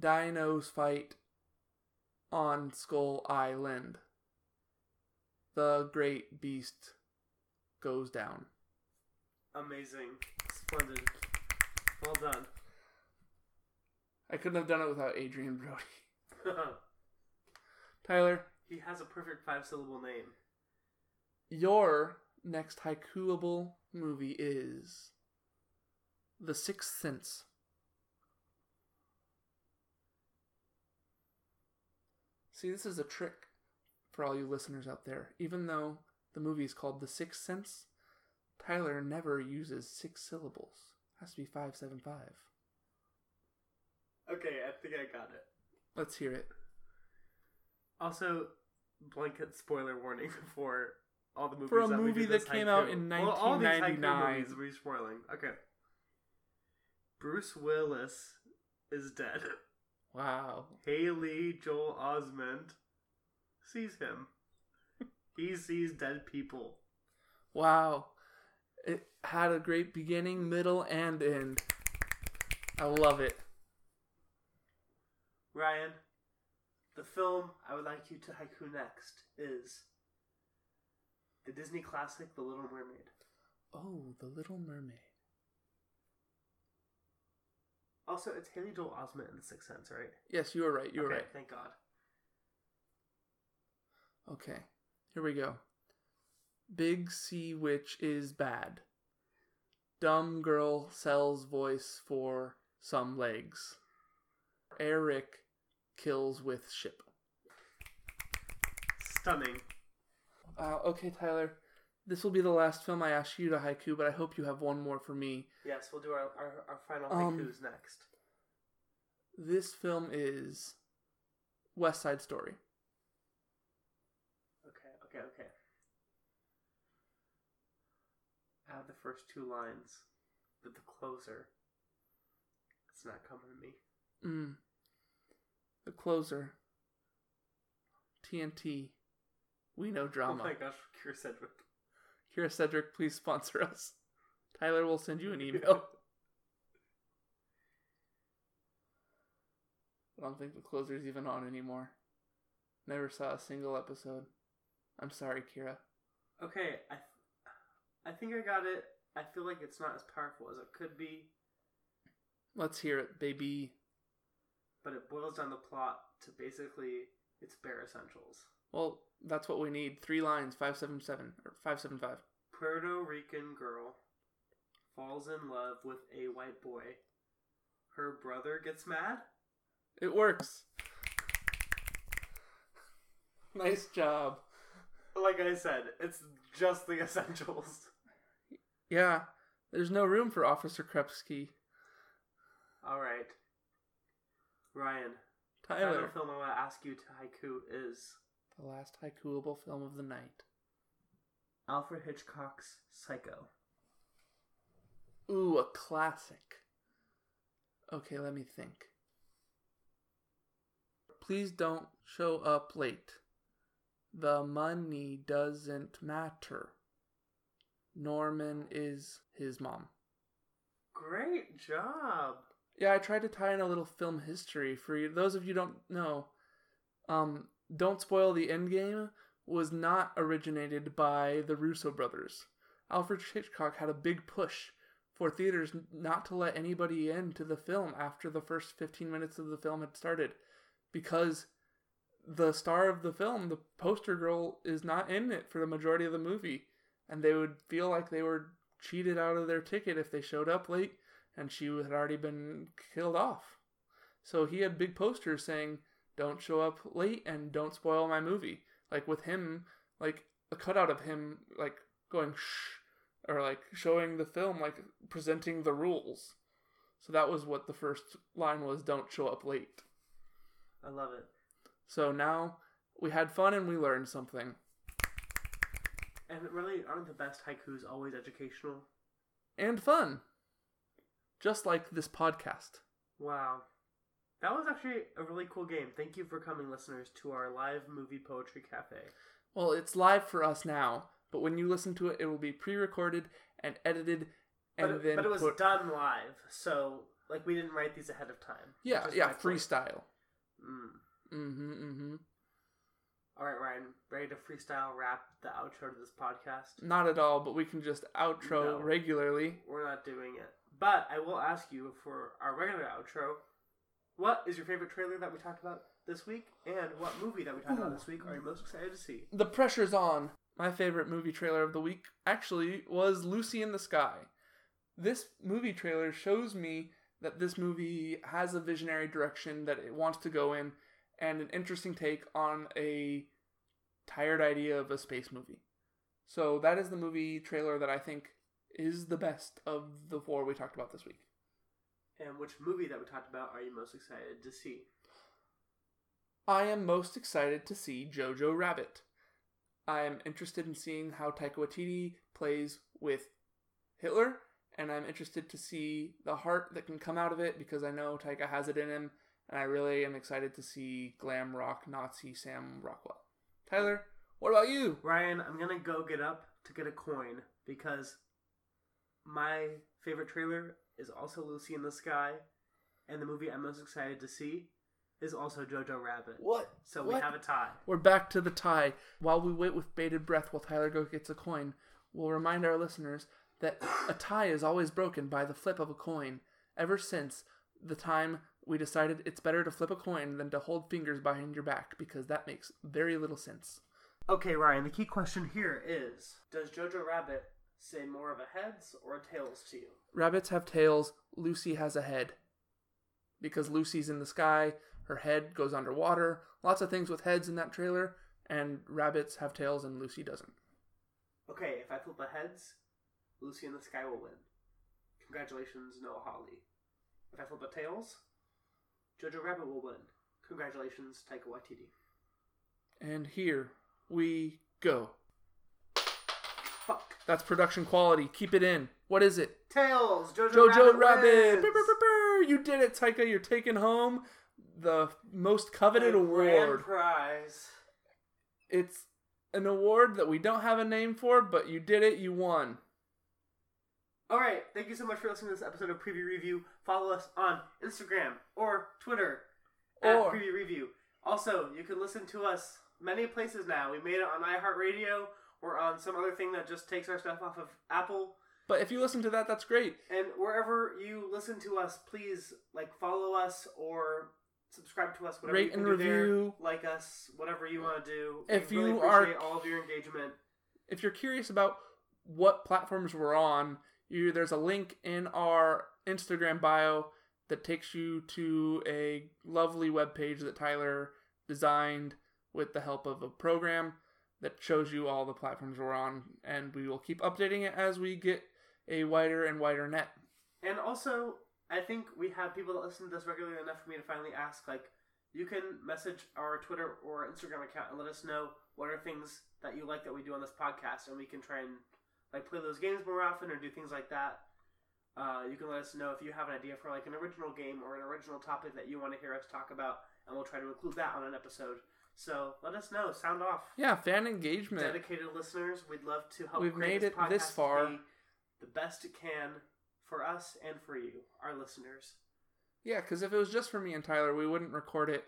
Speaker 2: Dinos fight on Skull Island. The great beast goes down.
Speaker 1: Amazing. Splendid. Well done.
Speaker 2: I couldn't have done it without Adrien Brody. Tyler,
Speaker 1: he has a perfect five syllable name.
Speaker 2: your next haikuable movie is The Sixth Sense. See, this is a trick for all you listeners out there. Even though the movie is called The Sixth Sense, Tyler never uses six syllables. has to be five, seven, five.
Speaker 1: Okay, I think I got it.
Speaker 2: Let's hear it.
Speaker 1: Also, blanket spoiler warning for all the movies
Speaker 2: For a
Speaker 1: that
Speaker 2: movie that came out in
Speaker 1: Well, all these
Speaker 2: 1999.
Speaker 1: movies we're spoiling. Okay. Bruce Willis is dead.
Speaker 2: Wow.
Speaker 1: Haley Joel Osment sees him. he sees dead people.
Speaker 2: Wow. It had a great beginning, middle, and end. I love it.
Speaker 1: Ryan, the film I would like you to haiku next is the Disney classic The Little Mermaid.
Speaker 2: Oh, The Little Mermaid.
Speaker 1: Also, it's Haley Joel Osment in The Sixth Sense, right?
Speaker 2: Yes, you were right. You were
Speaker 1: okay,
Speaker 2: right.
Speaker 1: Thank God.
Speaker 2: Okay. Here we go. Big Sea Witch is bad. Dumb girl sells voice for some legs. Eric kills with ship.
Speaker 1: Stunning.
Speaker 2: Uh, okay, Tyler. This will be the last film I ask you to haiku, but I hope you have one more for me.
Speaker 1: Yes, we'll do our, our, our final
Speaker 2: Um,
Speaker 1: haikus next.
Speaker 2: This film is West Side Story.
Speaker 1: Okay, okay, okay. Add the first two lines, but the closer. It's not coming to me.
Speaker 2: Mm. The closer. TNT. We know drama.
Speaker 1: Oh my gosh, Kyra Sedgwick.
Speaker 2: Kyra Sedgwick, please sponsor us. Tyler will send you an email. I don't think the closer's even on anymore. Never saw a single episode. I'm sorry, Kyra.
Speaker 1: Okay, I, I think I got it. I feel like it's not as powerful as it could be,
Speaker 2: Let's hear it, baby.
Speaker 1: But it boils down the plot to basically its bare essentials.
Speaker 2: Well, that's what we need. Three lines, 577 or 575.
Speaker 1: Puerto Rican girl falls in love with a white boy. Her brother gets mad.
Speaker 2: It works. nice job.
Speaker 1: Like I said, it's just the essentials.
Speaker 2: Yeah, there's no room for Officer Krepsky.
Speaker 1: All right, Ryan. The final film I want to ask you to haiku is
Speaker 2: the last haikuable film of the night.
Speaker 1: Alfred Hitchcock's Psycho.
Speaker 2: Ooh, a classic. Okay, let me think. Please don't show up late. The money doesn't matter. Norman is his mom.
Speaker 1: Great job.
Speaker 2: Yeah, I tried to tie in a little film history for you. Those of you don't know, um, don't spoil the end game was not originated by the Russo brothers. Alfred Hitchcock had a big push for theaters not to let anybody into the film after the first 15 minutes of the film had started because the star of the film, the poster girl, is not in it for the majority of the movie. And they would feel like they were cheated out of their ticket if they showed up late and she had already been killed off. So he had big posters saying, don't show up late and don't spoil my movie. Like with him, like a cutout of him, like going shh, or like showing the film, like presenting the rules. So that was what the first line was don't show up late.
Speaker 1: I love it.
Speaker 2: So now we had fun and we learned something.
Speaker 1: And really, aren't the best haikus always educational?
Speaker 2: And fun. Just like this podcast.
Speaker 1: Wow. That was actually a really cool game. Thank you for coming, listeners, to our live movie poetry cafe.
Speaker 2: Well, it's live for us now, but when you listen to it, it will be pre recorded and edited and
Speaker 1: But, it-
Speaker 2: then
Speaker 1: but it was
Speaker 2: put...
Speaker 1: done live, so like we didn't write these ahead of time.
Speaker 2: Yeah, yeah, freestyle.
Speaker 1: Mm.
Speaker 2: Mm-hmm, mm-hmm.
Speaker 1: All right, Ryan, ready to freestyle rap the outro to this podcast?
Speaker 2: Not at all, but we can just outro
Speaker 1: No.
Speaker 2: regularly.
Speaker 1: We're not doing it. But I will ask you for our regular outro, what is your favorite trailer that we talked about this week? And what movie that we talked about this week are you most excited to see?
Speaker 2: The pressure's on. My favorite movie trailer of the week actually was Lucy in the Sky. This movie trailer shows me that this movie has a visionary direction that it wants to go in and an interesting take on a tired idea of a space movie. So that is the movie trailer that I think is the best of the four we talked about this week.
Speaker 1: And which movie that we talked about are you most excited to see?
Speaker 2: I am most excited to see Jojo Rabbit. I am interested in seeing how Taika Waititi plays with Hitler, and I'm interested to see the heart that can come out of it because I know Taika has it in him, and I really am excited to see glam rock Nazi Sam Rockwell. Tyler, what about you?
Speaker 1: Ryan, I'm gonna go get up to get a coin because my favorite trailer is also Lucy in the Sky, and the movie I'm most excited to see is also Jojo Rabbit.
Speaker 2: What?
Speaker 1: So we have a tie.
Speaker 2: We're back to the tie. While we wait with bated breath while Tyler go gets a coin, we'll remind our listeners that a tie is always broken by the flip of a coin. Ever since the time we decided it's better to flip a coin than to hold fingers behind your back because that makes very little sense.
Speaker 1: Okay, Ryan, the key question here is Does Jojo Rabbit say more of a heads or a tails to you?
Speaker 2: Rabbits have tails, Lucy has a head. Because Lucy's in the sky, her head goes underwater. Lots of things with heads in that trailer, and rabbits have tails and Lucy doesn't.
Speaker 1: Okay, if I flip the heads, Lucy in the Sky will win. Congratulations, Noah Hawley. If I flip the tails, Jojo Rabbit will win. Congratulations, Taika Waititi.
Speaker 2: And here we go. That's production quality. Keep it in. What is it?
Speaker 1: Tails! Jojo,
Speaker 2: Jojo
Speaker 1: Rabbit!
Speaker 2: Rabbit.
Speaker 1: wins!
Speaker 2: Brr, brr, brr, brr. You did it, Taika. You're taking home the most coveted
Speaker 1: The grand
Speaker 2: award.
Speaker 1: prize.
Speaker 2: It's an award that we don't have a name for, but you did it. You won.
Speaker 1: Alright, thank you so much for listening to this episode of Preview Review. Follow us on Instagram or Twitter at
Speaker 2: Or-
Speaker 1: Preview Review. Also, you can listen to us many places now. We made it on iHeartRadio or on some other thing that just takes our stuff off of Apple.
Speaker 2: But if you listen to that, that's great.
Speaker 1: And wherever you listen to us, please like follow us or subscribe to us. Whatever
Speaker 2: Rate
Speaker 1: you can
Speaker 2: and
Speaker 1: do there.
Speaker 2: review.
Speaker 1: like us, whatever you want to do.
Speaker 2: If
Speaker 1: we really
Speaker 2: you are-
Speaker 1: all of your engagement.
Speaker 2: If you're curious about what platforms we're on, you, there's a link in our Instagram bio that takes you to a lovely web page that Tyler designed with the help of a program that shows you all the platforms we're on, and we will keep updating it as we get a wider and wider net.
Speaker 1: And also, I think we have people that listen to this regularly enough for me to finally ask, like, you can message our Twitter or Instagram account and let us know what are things that you like that we do on this podcast, and we can try and like play those games more often or do things like that. Uh, you can let us know if you have an idea for like an original game or an original topic that you want to hear us talk about, and we'll try to include that on an episode. So let us know. Sound off.
Speaker 2: Yeah, fan engagement.
Speaker 1: Dedicated listeners, we'd love to help.
Speaker 2: We've made
Speaker 1: this
Speaker 2: it this far.
Speaker 1: the best it can for us and for you, our listeners.
Speaker 2: Yeah, because if it was just for me and Tyler, we wouldn't record it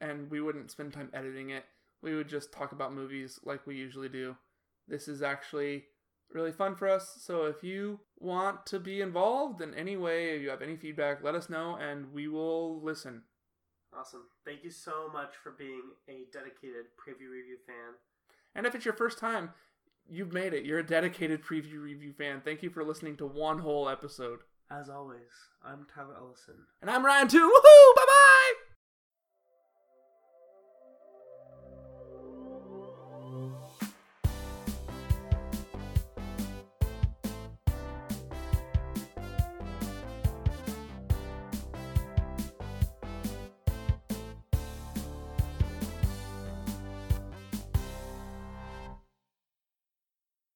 Speaker 2: and we wouldn't spend time editing it. we would just talk about movies like we usually do. This is actually really fun for us. So if you want to be involved in any way, if you have any feedback, let us know and we will listen.
Speaker 1: Awesome. Thank you so much for being a dedicated preview review fan.
Speaker 2: And if it's your first time, you've made it. You're a dedicated preview review fan. Thank you for listening to one whole episode.
Speaker 1: As always, I'm Tyler Ellison.
Speaker 2: And I'm Ryan too. Woohoo! Bye